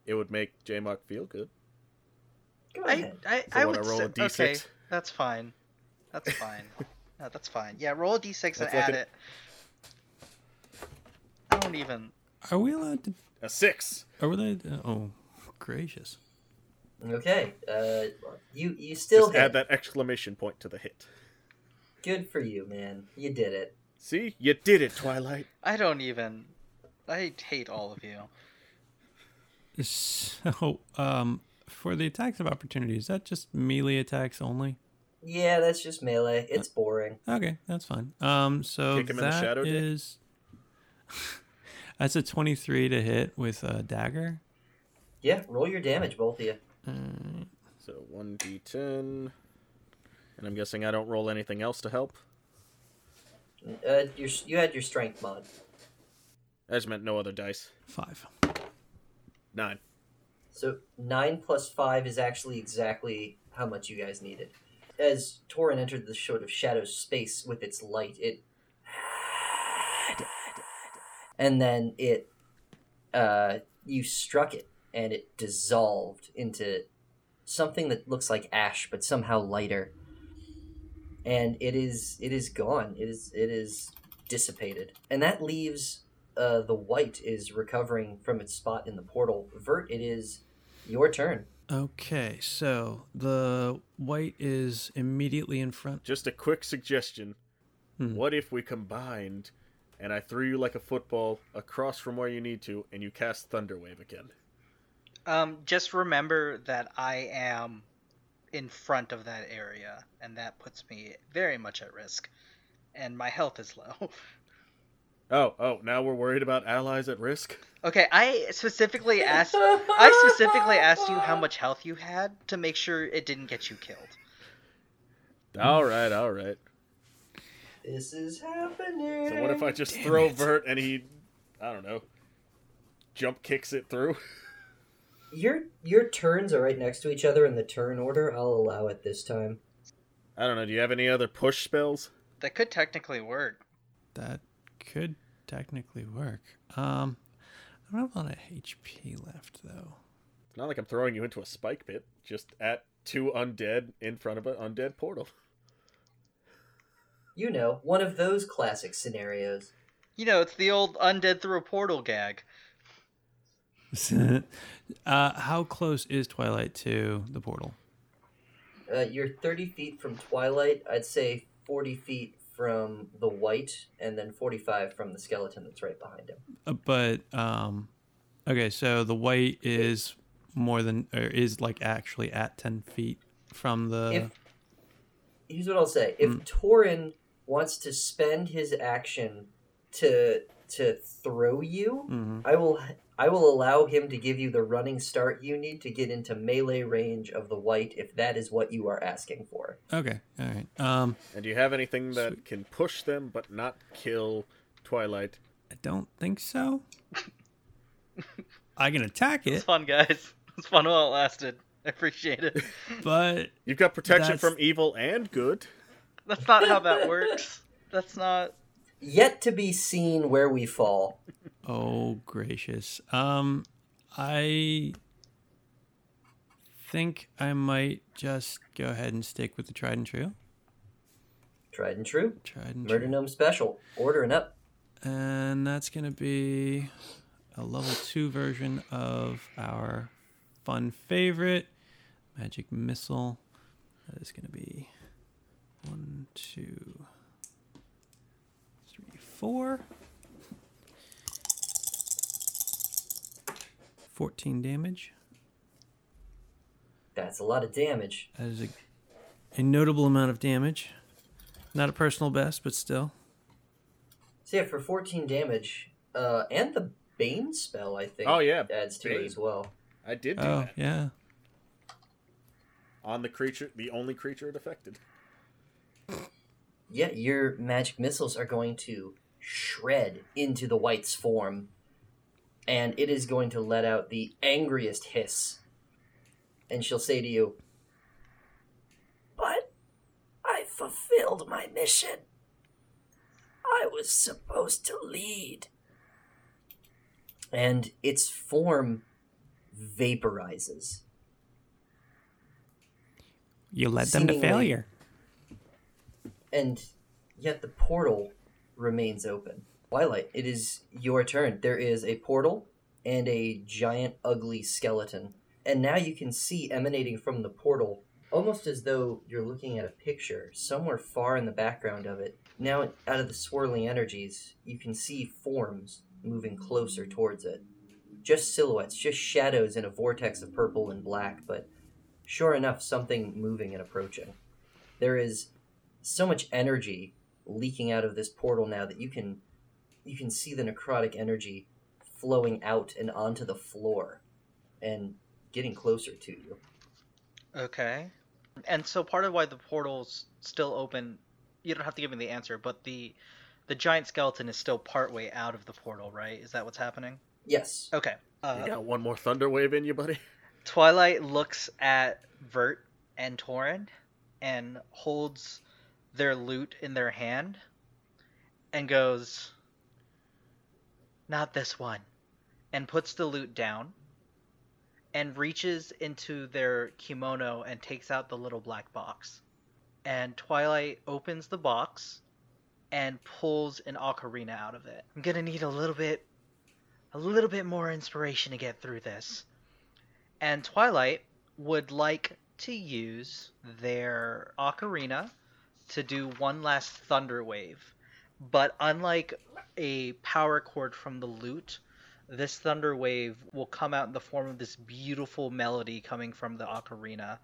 It would make J-Mock feel good. Go I ahead. I, So I what, would I roll say, a D6? okay, that's fine. That's fine. no, that's fine. Yeah, roll a d6 and like add a- it. I don't even. are we allowed to? A 6! Are we allowed? To, oh, gracious! Okay, uh, you you still Just hit. add that exclamation point to the hit. Good for you, man. You did it. See? You did it, Twilight. I don't even. I hate all of you. So, um, for the attacks of opportunity, is that just melee attacks only? Yeah, that's just melee. It's boring. Okay, that's fine. Um, so Kick him in the that shadow, Dick? is that's a twenty-three to hit with a dagger. Yeah, roll your damage, both of you. So 1d10. And I'm guessing I don't roll anything else to help. Uh, your, you had your strength mod. I just meant no other dice. Five. 9. So nine plus five is actually exactly how much you guys needed. As Torin entered the sort of shadow space with its light, it and then it uh, you struck it and it dissolved into something that looks like ash but somehow lighter and it is it is gone it is it is dissipated and that leaves uh, the wight is recovering from its spot in the portal vert it is your turn Okay, so the wight is immediately in front. Just a quick suggestion. Hmm. What if we combined and I threw you like a football across from where you need to and you cast Thunderwave again? Um, just remember that I am in front of that area, and that puts me very much at risk. And my health is low. Oh, oh, now we're worried about allies at risk? Okay, I specifically asked. I specifically asked you how much health you had to make sure it didn't get you killed. All right, all right. this is happening So what if I just Damn throw it. Vert and he, I don't know, jump kicks it through? your your turns are right next to each other in the turn order i'll allow it this time I don't know. Do you have any other push spells? That could technically work. That could technically work. Um, I don't have a lot of HP left though. It's not like I'm throwing you into a spike pit. Just at two undead in front of an undead portal. you know one of those classic scenarios You know, it's the old undead through a portal gag. uh, how close is Twilight to the portal? Uh, you're 30 feet from Twilight. I'd say 40 feet from the wight, and then 45 from the skeleton that's right behind him. Uh, but um, okay, so the wight is more than or is like actually at ten feet from the. If here's what I'll say: if Mm. Torin wants to spend his action to to throw you, Mhm. I will I will allow him to give you the running start you need to get into melee range of the wight if that is what you are asking for. Okay, all right. Um, And do you have anything that can push them but not kill Twilight? I don't think so. I can attack it. It's fun, guys. It's fun while it lasted. I appreciate it. but You've got protection That's- from evil and good. That's not how that works. That's not. Yet to be seen where we fall. oh gracious. Um, I think I might just go ahead and stick with the tried and true. Tried and true. Tried and Murder true. Gnome special. Ordering up. And that's going to be a level 2 version of our fun favorite, Magic Missile. That is going to be one, two, three, four. 14 damage. That's a lot of damage. That is a, a notable amount of damage. Not a personal best, but still. So yeah, for 14 damage, uh, and the Bane spell, I think. Oh, yeah, adds to it as well. I did do Oh, that yeah. on the creature, the only creature it affected. Yeah, your magic missiles are going to shred into the wight's form, and it is going to let out the angriest hiss. And she'll say to you, But I fulfilled my mission. I was supposed to lead. and its form vaporizes. You led them to failure. and yet the portal remains open. Twilight, it is your turn. There is a portal and a giant, ugly skeleton. And now you can see emanating from the portal, almost as though you're looking at a picture, somewhere far in the background of it. Now, out of the swirling energies, you can see forms moving closer towards it. Just silhouettes, just shadows in a vortex of purple and black, but sure enough, something moving and approaching. There is so much energy leaking out of this portal now that you can you can see the necrotic energy flowing out and onto the floor and getting closer to you. Okay. And so part of why the portal's still open, you don't have to give me the answer, but the the giant skeleton is still partway out of the portal, right? Is that what's happening? Yes. Okay. Uh, you got one more thunder wave in you, buddy. Twilight looks at Vert and Torin and holds their lute in their hand and goes, Not this one. And puts the lute down and reaches into their kimono and takes out the little black box. And Twilight opens the box and pulls an ocarina out of it. I'm gonna need a little bit a little bit more inspiration to get through this and Twilight would like to use their ocarina to do one last thunder wave. But unlike a power chord from the lute, this thunder wave will come out in the form of this beautiful melody coming from the ocarina,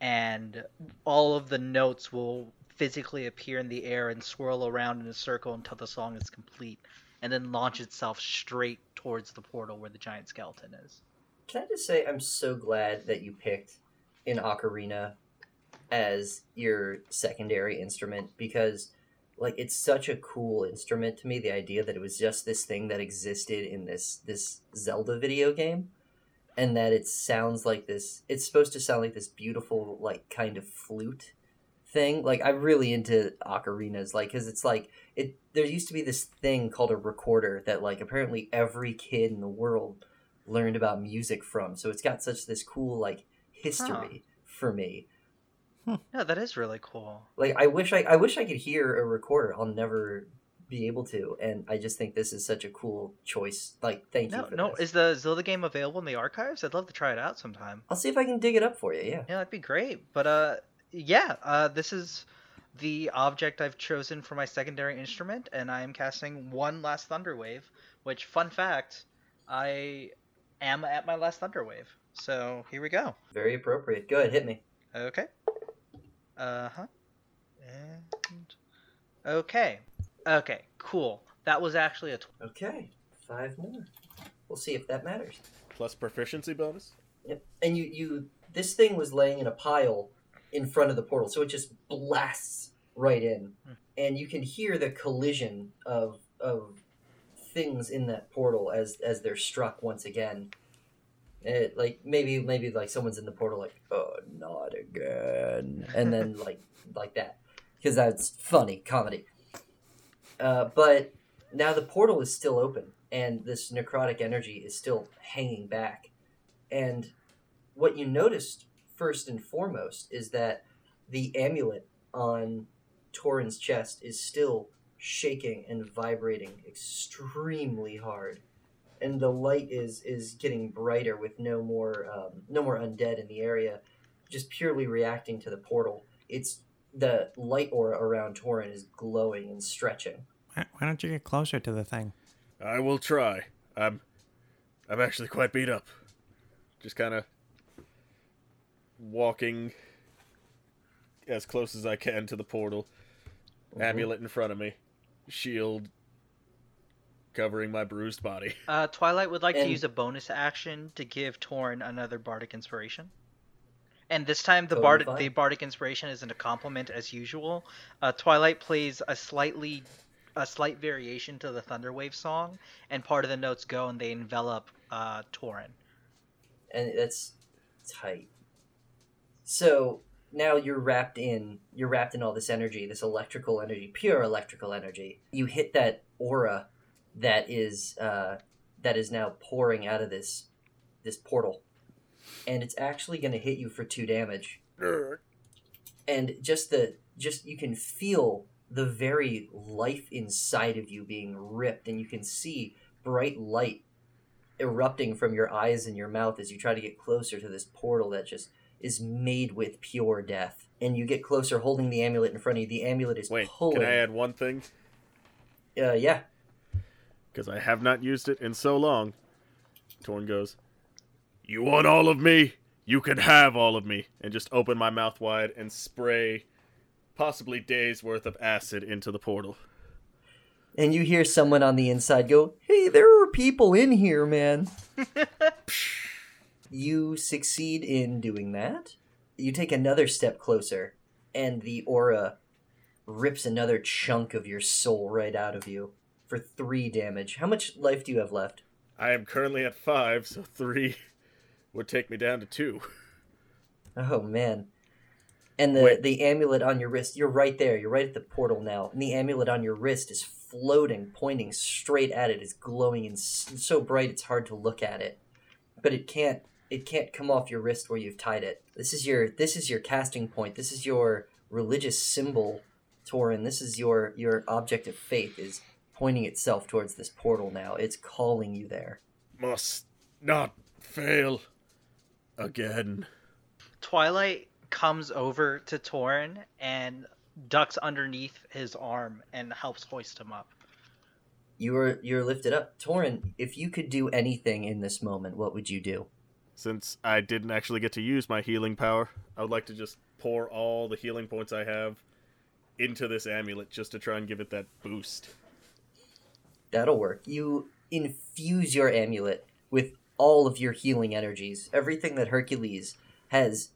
and all of the notes will physically appear in the air and swirl around in a circle until the song is complete, and then launch itself straight towards the portal where the giant skeleton is. Can I just say I'm so glad that you picked an ocarina as your secondary instrument because like it's such a cool instrument to me the idea that it was just this thing that existed in this this Zelda video game and that it sounds like this it's supposed to sound like this beautiful like kind of flute thing. Like i'm really into ocarinas like because it's like it there used to be this thing called a recorder that like apparently every kid in the world learned about music from. So it's got such this cool like history for me Yeah, that is really cool. like i wish i i wish i could hear a recorder i'll never be able to and i just think this is such a cool choice like thank you No, for no, this. is the Zelda game available in the archives? I'd love to try it out sometime. i'll see if i can dig it up for you yeah Yeah, that'd be great. But uh, yeah, uh, this is the object I've chosen for my secondary instrument, and I am casting one last Thunder Wave. Which, fun fact, I am at my last Thunder Wave. So here we go. Very appropriate. Go ahead, hit me. Okay. Uh huh. And okay, okay, cool. That was actually a. Tw- Okay, five more. We'll see if that matters. Plus proficiency bonus. Yep. And you, you, this thing was laying in a pile in front of the portal, so it just blasts right in, and you can hear the collision of of things in that portal as as they're struck once again. It, like maybe maybe like someone's in the portal like oh not again. And then like like that. Because that's funny comedy. Uh, but now the portal is still open and this necrotic energy is still hanging back. And what you noticed first and foremost is that the amulet on Torin's chest is still shaking and vibrating extremely hard. And the light is is getting brighter with no more um, no more undead in the area, just purely reacting to the portal. It's the light aura around Torin is glowing and stretching. Why, why don't you get closer to the thing? I will try. I'm I'm actually quite beat up. Just kind of walking as close as I can to the portal. Amulet in front of me. Shield covering my bruised body. Uh, Twilight would like to use a bonus action to give Torin another bardic inspiration. And this time, the Totally bard the bardic inspiration isn't a compliment as usual. Uh, Twilight plays a slightly a slight variation to the Thunderwave song, and part of the notes go and they envelop uh, Torin. and that's tight. So now you're wrapped in you're wrapped in all this energy, this electrical energy, pure electrical energy. You hit that aura that is uh, that is now pouring out of this this portal, and it's actually going to hit you for two damage. And just the just you can feel the very life inside of you being ripped, and you can see bright light erupting from your eyes and your mouth as you try to get closer to this portal that just is made with pure death. And you get closer, holding the amulet in front of you. The amulet is Wait, pulling. can I add one thing? Uh, yeah. Because I have not used it in so long. Torin goes, You want all of me? You can have all of me. And just open my mouth wide and spray possibly days worth of acid into the portal. And you hear someone on the inside go, "Hey, there are people in here, man." you succeed in doing that. You take another step closer, and the aura rips another chunk of your soul right out of you for three damage. How much life do you have left? I am currently at five, so three would take me down to two. Oh man. And the Wait. the amulet on your wrist, you're right there. You're right at the portal now. And the amulet on your wrist is floating, pointing straight at it. It's glowing and so bright it's hard to look at it. But it can't it can't come off your wrist where you've tied it. This is your this is your casting point. This is your religious symbol, Torin. This is your your object of faith is pointing itself towards this portal now. It's calling you there. Must not fail again. Twilight comes over to Torin and ducks underneath his arm and helps hoist him up. You're you're lifted up. Torin, if you could do anything in this moment, what would you do? Since I didn't actually get to use my healing power, I would like to just pour all the healing points I have into this amulet just to try and give it that boost. That'll work. You infuse your amulet with all of your healing energies. Everything that Hercules has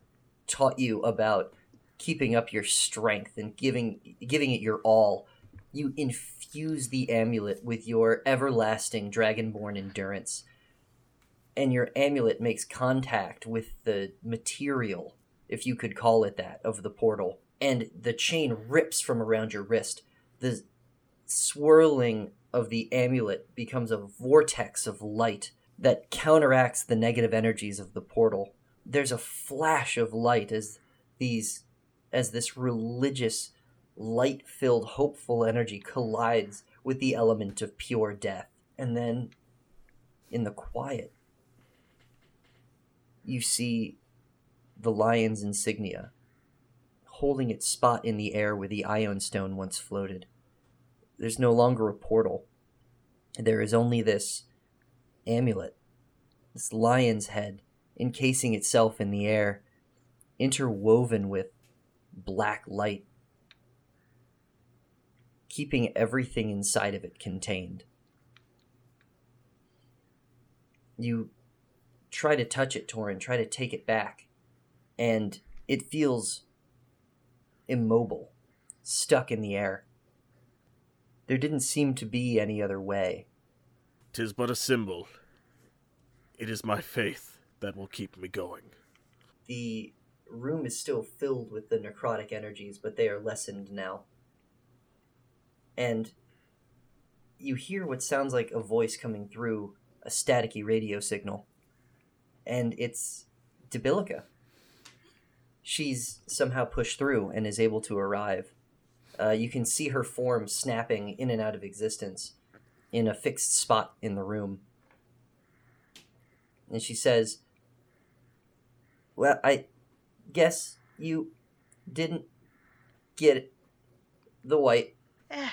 taught you about keeping up your strength and giving giving it your all. You infuse the amulet with your everlasting dragonborn endurance. And your amulet makes contact with the material, if you could call it that, of the portal. And the chain rips from around your wrist. The swirling of the amulet becomes a vortex of light that counteracts the negative energies of the portal. There's a flash of light as these as this religious light-filled hopeful energy collides with the element of pure death. And then in the quiet you see the lion's insignia holding its spot in the air where the Ioun Stone once floated. There's no longer a portal. There is only this amulet, this lion's head, encasing itself in the air, interwoven with black light, keeping everything inside of it contained. You try to touch it, Torin, try to take it back, and it feels immobile, stuck in the air. There didn't seem to be any other way. Tis but a symbol. It is my faith that will keep me going. The room is still filled with the necrotic energies, but they are lessened now. And you hear what sounds like a voice coming through a staticky radio signal. And it's Debilica. She's somehow pushed through and is able to arrive. Uh, you can see her form snapping in and out of existence in a fixed spot in the room. And she says, Well, I guess you didn't get the wight. Eh,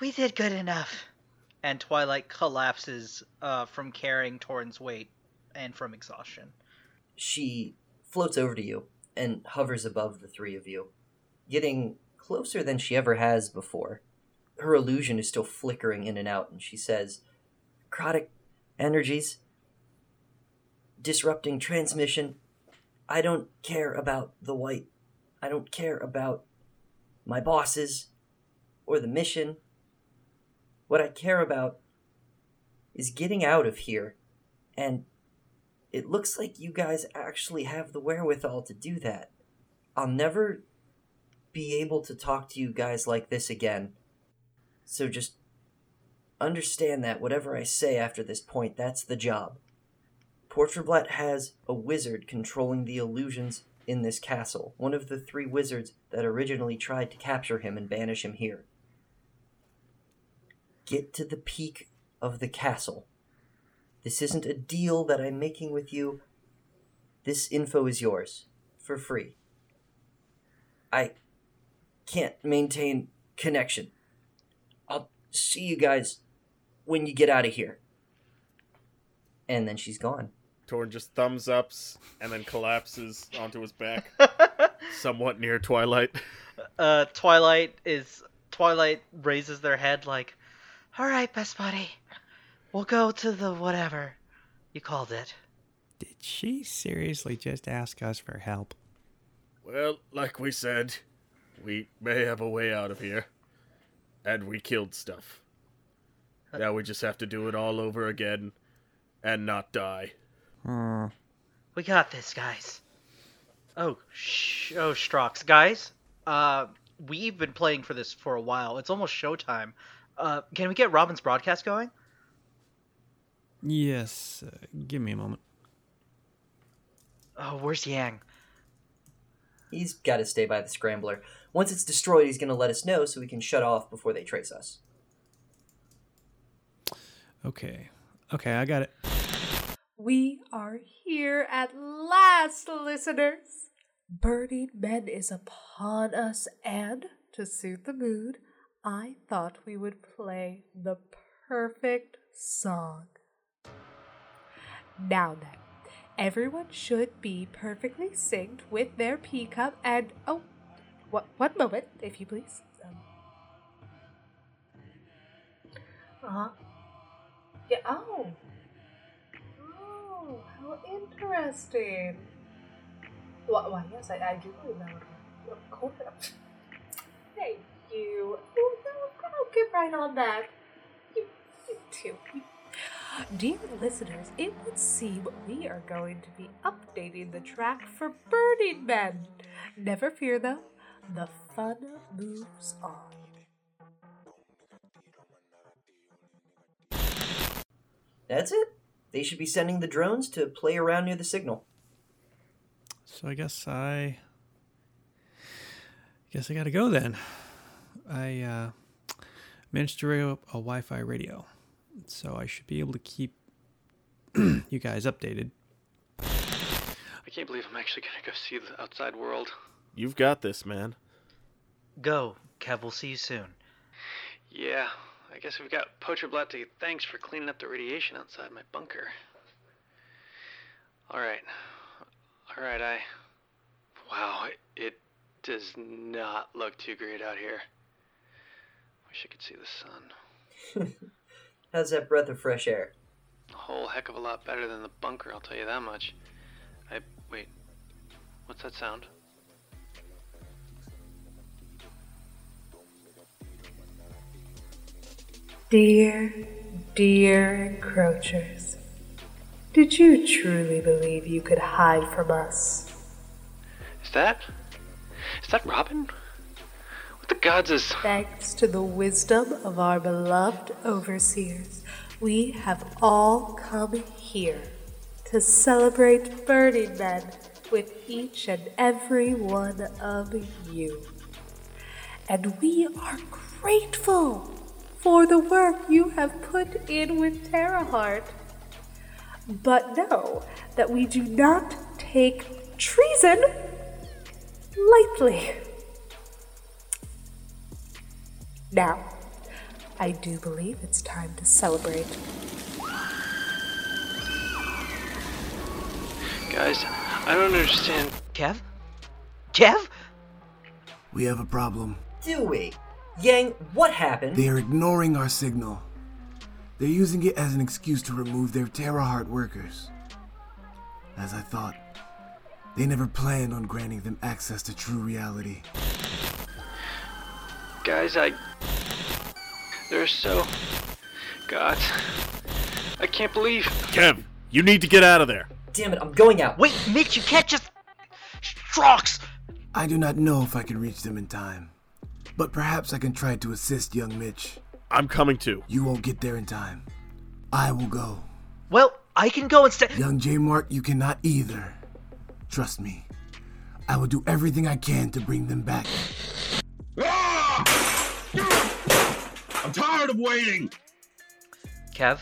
we did good enough. And Twilight collapses uh, from carrying Torin's weight and from exhaustion. She floats over to you and hovers above the three of you, getting closer than she ever has before. Her illusion is still flickering in and out, and she says, Necrotic energies, disrupting transmission. I don't care about the wight. I don't care about my bosses or the mission. What I care about is getting out of here. And it looks like you guys actually have the wherewithal to do that. I'll never be able to talk to you guys like this again. So just understand that whatever I say after this point, that's the job. Portreblat has a wizard controlling the illusions in this castle, one of the three wizards that originally tried to capture him and banish him here. Get to the peak of the castle. This isn't a deal that I'm making with you. This info is yours for free. I can't maintain connection. I'll see you guys when you get out of here. And then she's gone. Torin just thumbs ups and then collapses onto his back, somewhat near Twilight. uh, Twilight is Twilight raises their head like, "All right, best buddy, we'll go to the whatever you called it." Did she seriously just ask us for help? Well, like we said, we may have a way out of here, and we killed stuff. Now we just have to do it all over again, and not die. Hmm. We got this, guys. Oh, sh- oh, Strox, guys. Uh, we've been playing for this for a while. It's almost showtime. Uh, can we get Robin's broadcast going? Yes. Uh, give me a moment. Oh, where's Yang? He's got to stay by the scrambler. Once it's destroyed, he's going to let us know so we can shut off before they trace us. Okay. Okay, I got it. We are here at last, listeners. Burning Men is upon us, and to suit the mood, I thought we would play the perfect song. Now then, everyone should be perfectly synced with their pea cup, and oh, what one moment, if you please. Um, uh huh. Yeah. Oh. Oh, how interesting. Why, why yes, I, I do remember. Course. Thank you. Oh, no, I'll get right on that. You, you too. Dear listeners, it would seem we are going to be updating the track for Burning Men. Never fear though, the fun moves on. That's it. They should be sending the drones to play around near the signal. So I guess I guess I gotta go then. I uh, managed to rig up a Wi-Fi radio, so I should be able to keep you guys updated. I can't believe I'm actually gonna go see the outside world. You've got this, man. Go, Kev. We'll see you soon. Yeah, I guess we've got Poacher Blatt to thanks for cleaning up the radiation outside my bunker. Alright. Alright, I. Wow, it does not look too great out here. Wish I could see the sun. How's that breath of fresh air? A whole heck of a lot better than the bunker, I'll tell you that much. I. Wait. What's that sound? Dear, dear encroachers, did you truly believe you could hide from us? Is that. Is that Robin? What the gods is. Thanks to the wisdom of our beloved overseers, we have all come here to celebrate Burning Men with each and every one of you. And we are grateful for the work you have put in with Terraheart. But know that we do not take treason lightly. Now, I do believe it's time to celebrate. Guys, I don't understand. Kev? Kev? We have a problem. Do we? Yang, what happened? They are ignoring our signal. They're using it as an excuse to remove their Terraheart workers. As I thought, they never planned on granting them access to true reality. Guys, I. They're so. Gods. I can't believe. Kev, you need to get out of there. Damn it, I'm going out. Wait, Mitch, you can't just. Strox! I do not know if I can reach them in time, but perhaps I can try to assist young Mitch. I'm coming too. You won't get there in time. I will go. Well, I can go instead. Young J Mark, you cannot either. Trust me. I will do everything I can to bring them back. Ah! I'm tired of waiting. Kev?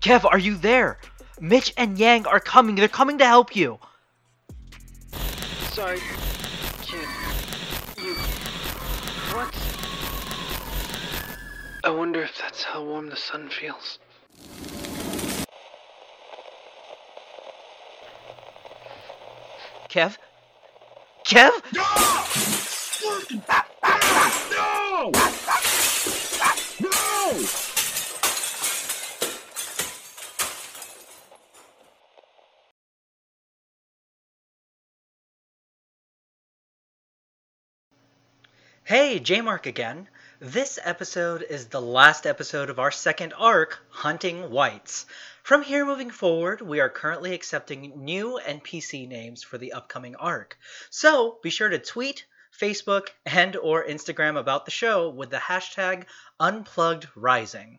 Kev, are you there? Mitch and Yang are coming. They're coming to help you. Sorry, I wonder if that's how warm the sun feels. Kev? Kev? No! No! Hey, J Mark again. This episode is the last episode of our second arc, Hunting Wights. From here moving forward, we are currently accepting new NPC names for the upcoming arc. So be sure to tweet, Facebook, and or Instagram about the show with the hashtag UnpluggedRising.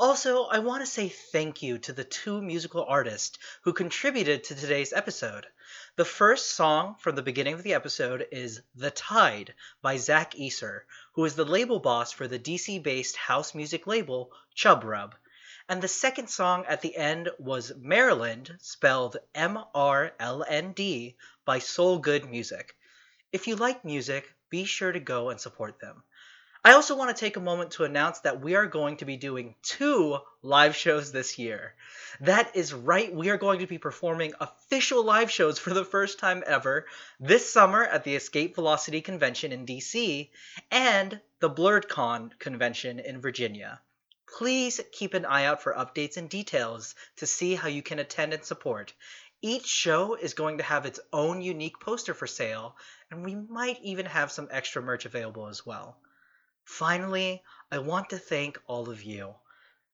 Also, I want to say thank you to the two musical artists who contributed to today's episode. The first song from the beginning of the episode is The Tide by Zach Easer, who is the label boss for the DC based house music label Chub Rub. And the second song at the end was Maryland, spelled M R L N D, by Soul Good Music. If you like music, be sure to go and support them. I also want to take a moment to announce that we are going to be doing two live shows this year. That is right, we are going to be performing official live shows for the first time ever this summer at the Escape Velocity Convention in DC and the Blerdcon convention in Virginia. Please keep an eye out for updates and details to see how you can attend and support. Each show is going to have its own unique poster for sale, and we might even have some extra merch available as well. Finally, I want to thank all of you.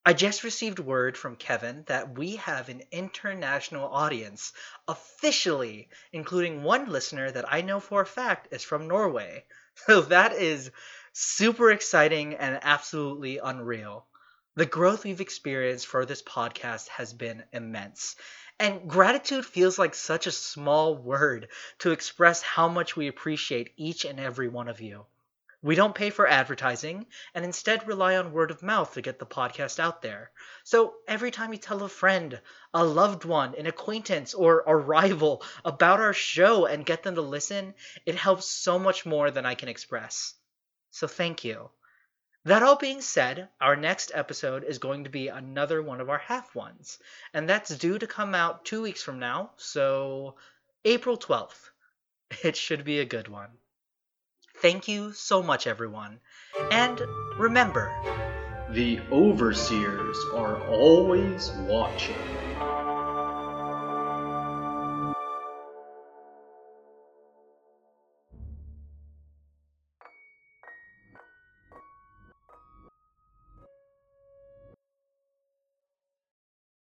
I just received word from Kevin that we have an international audience, officially, including one listener that I know for a fact is from Norway. So that is super exciting and absolutely unreal. The growth we've experienced for this podcast has been immense. And gratitude feels like such a small word to express how much we appreciate each and every one of you. We don't pay for advertising and instead rely on word of mouth to get the podcast out there. So every time you tell a friend, a loved one, an acquaintance, or a rival about our show and get them to listen, it helps so much more than I can express. So thank you. That all being said, our next episode is going to be another one of our half ones, and that's due to come out two weeks from now, so April 12th. It should be a good one. Thank you so much, everyone. And remember, The overseers are always watching.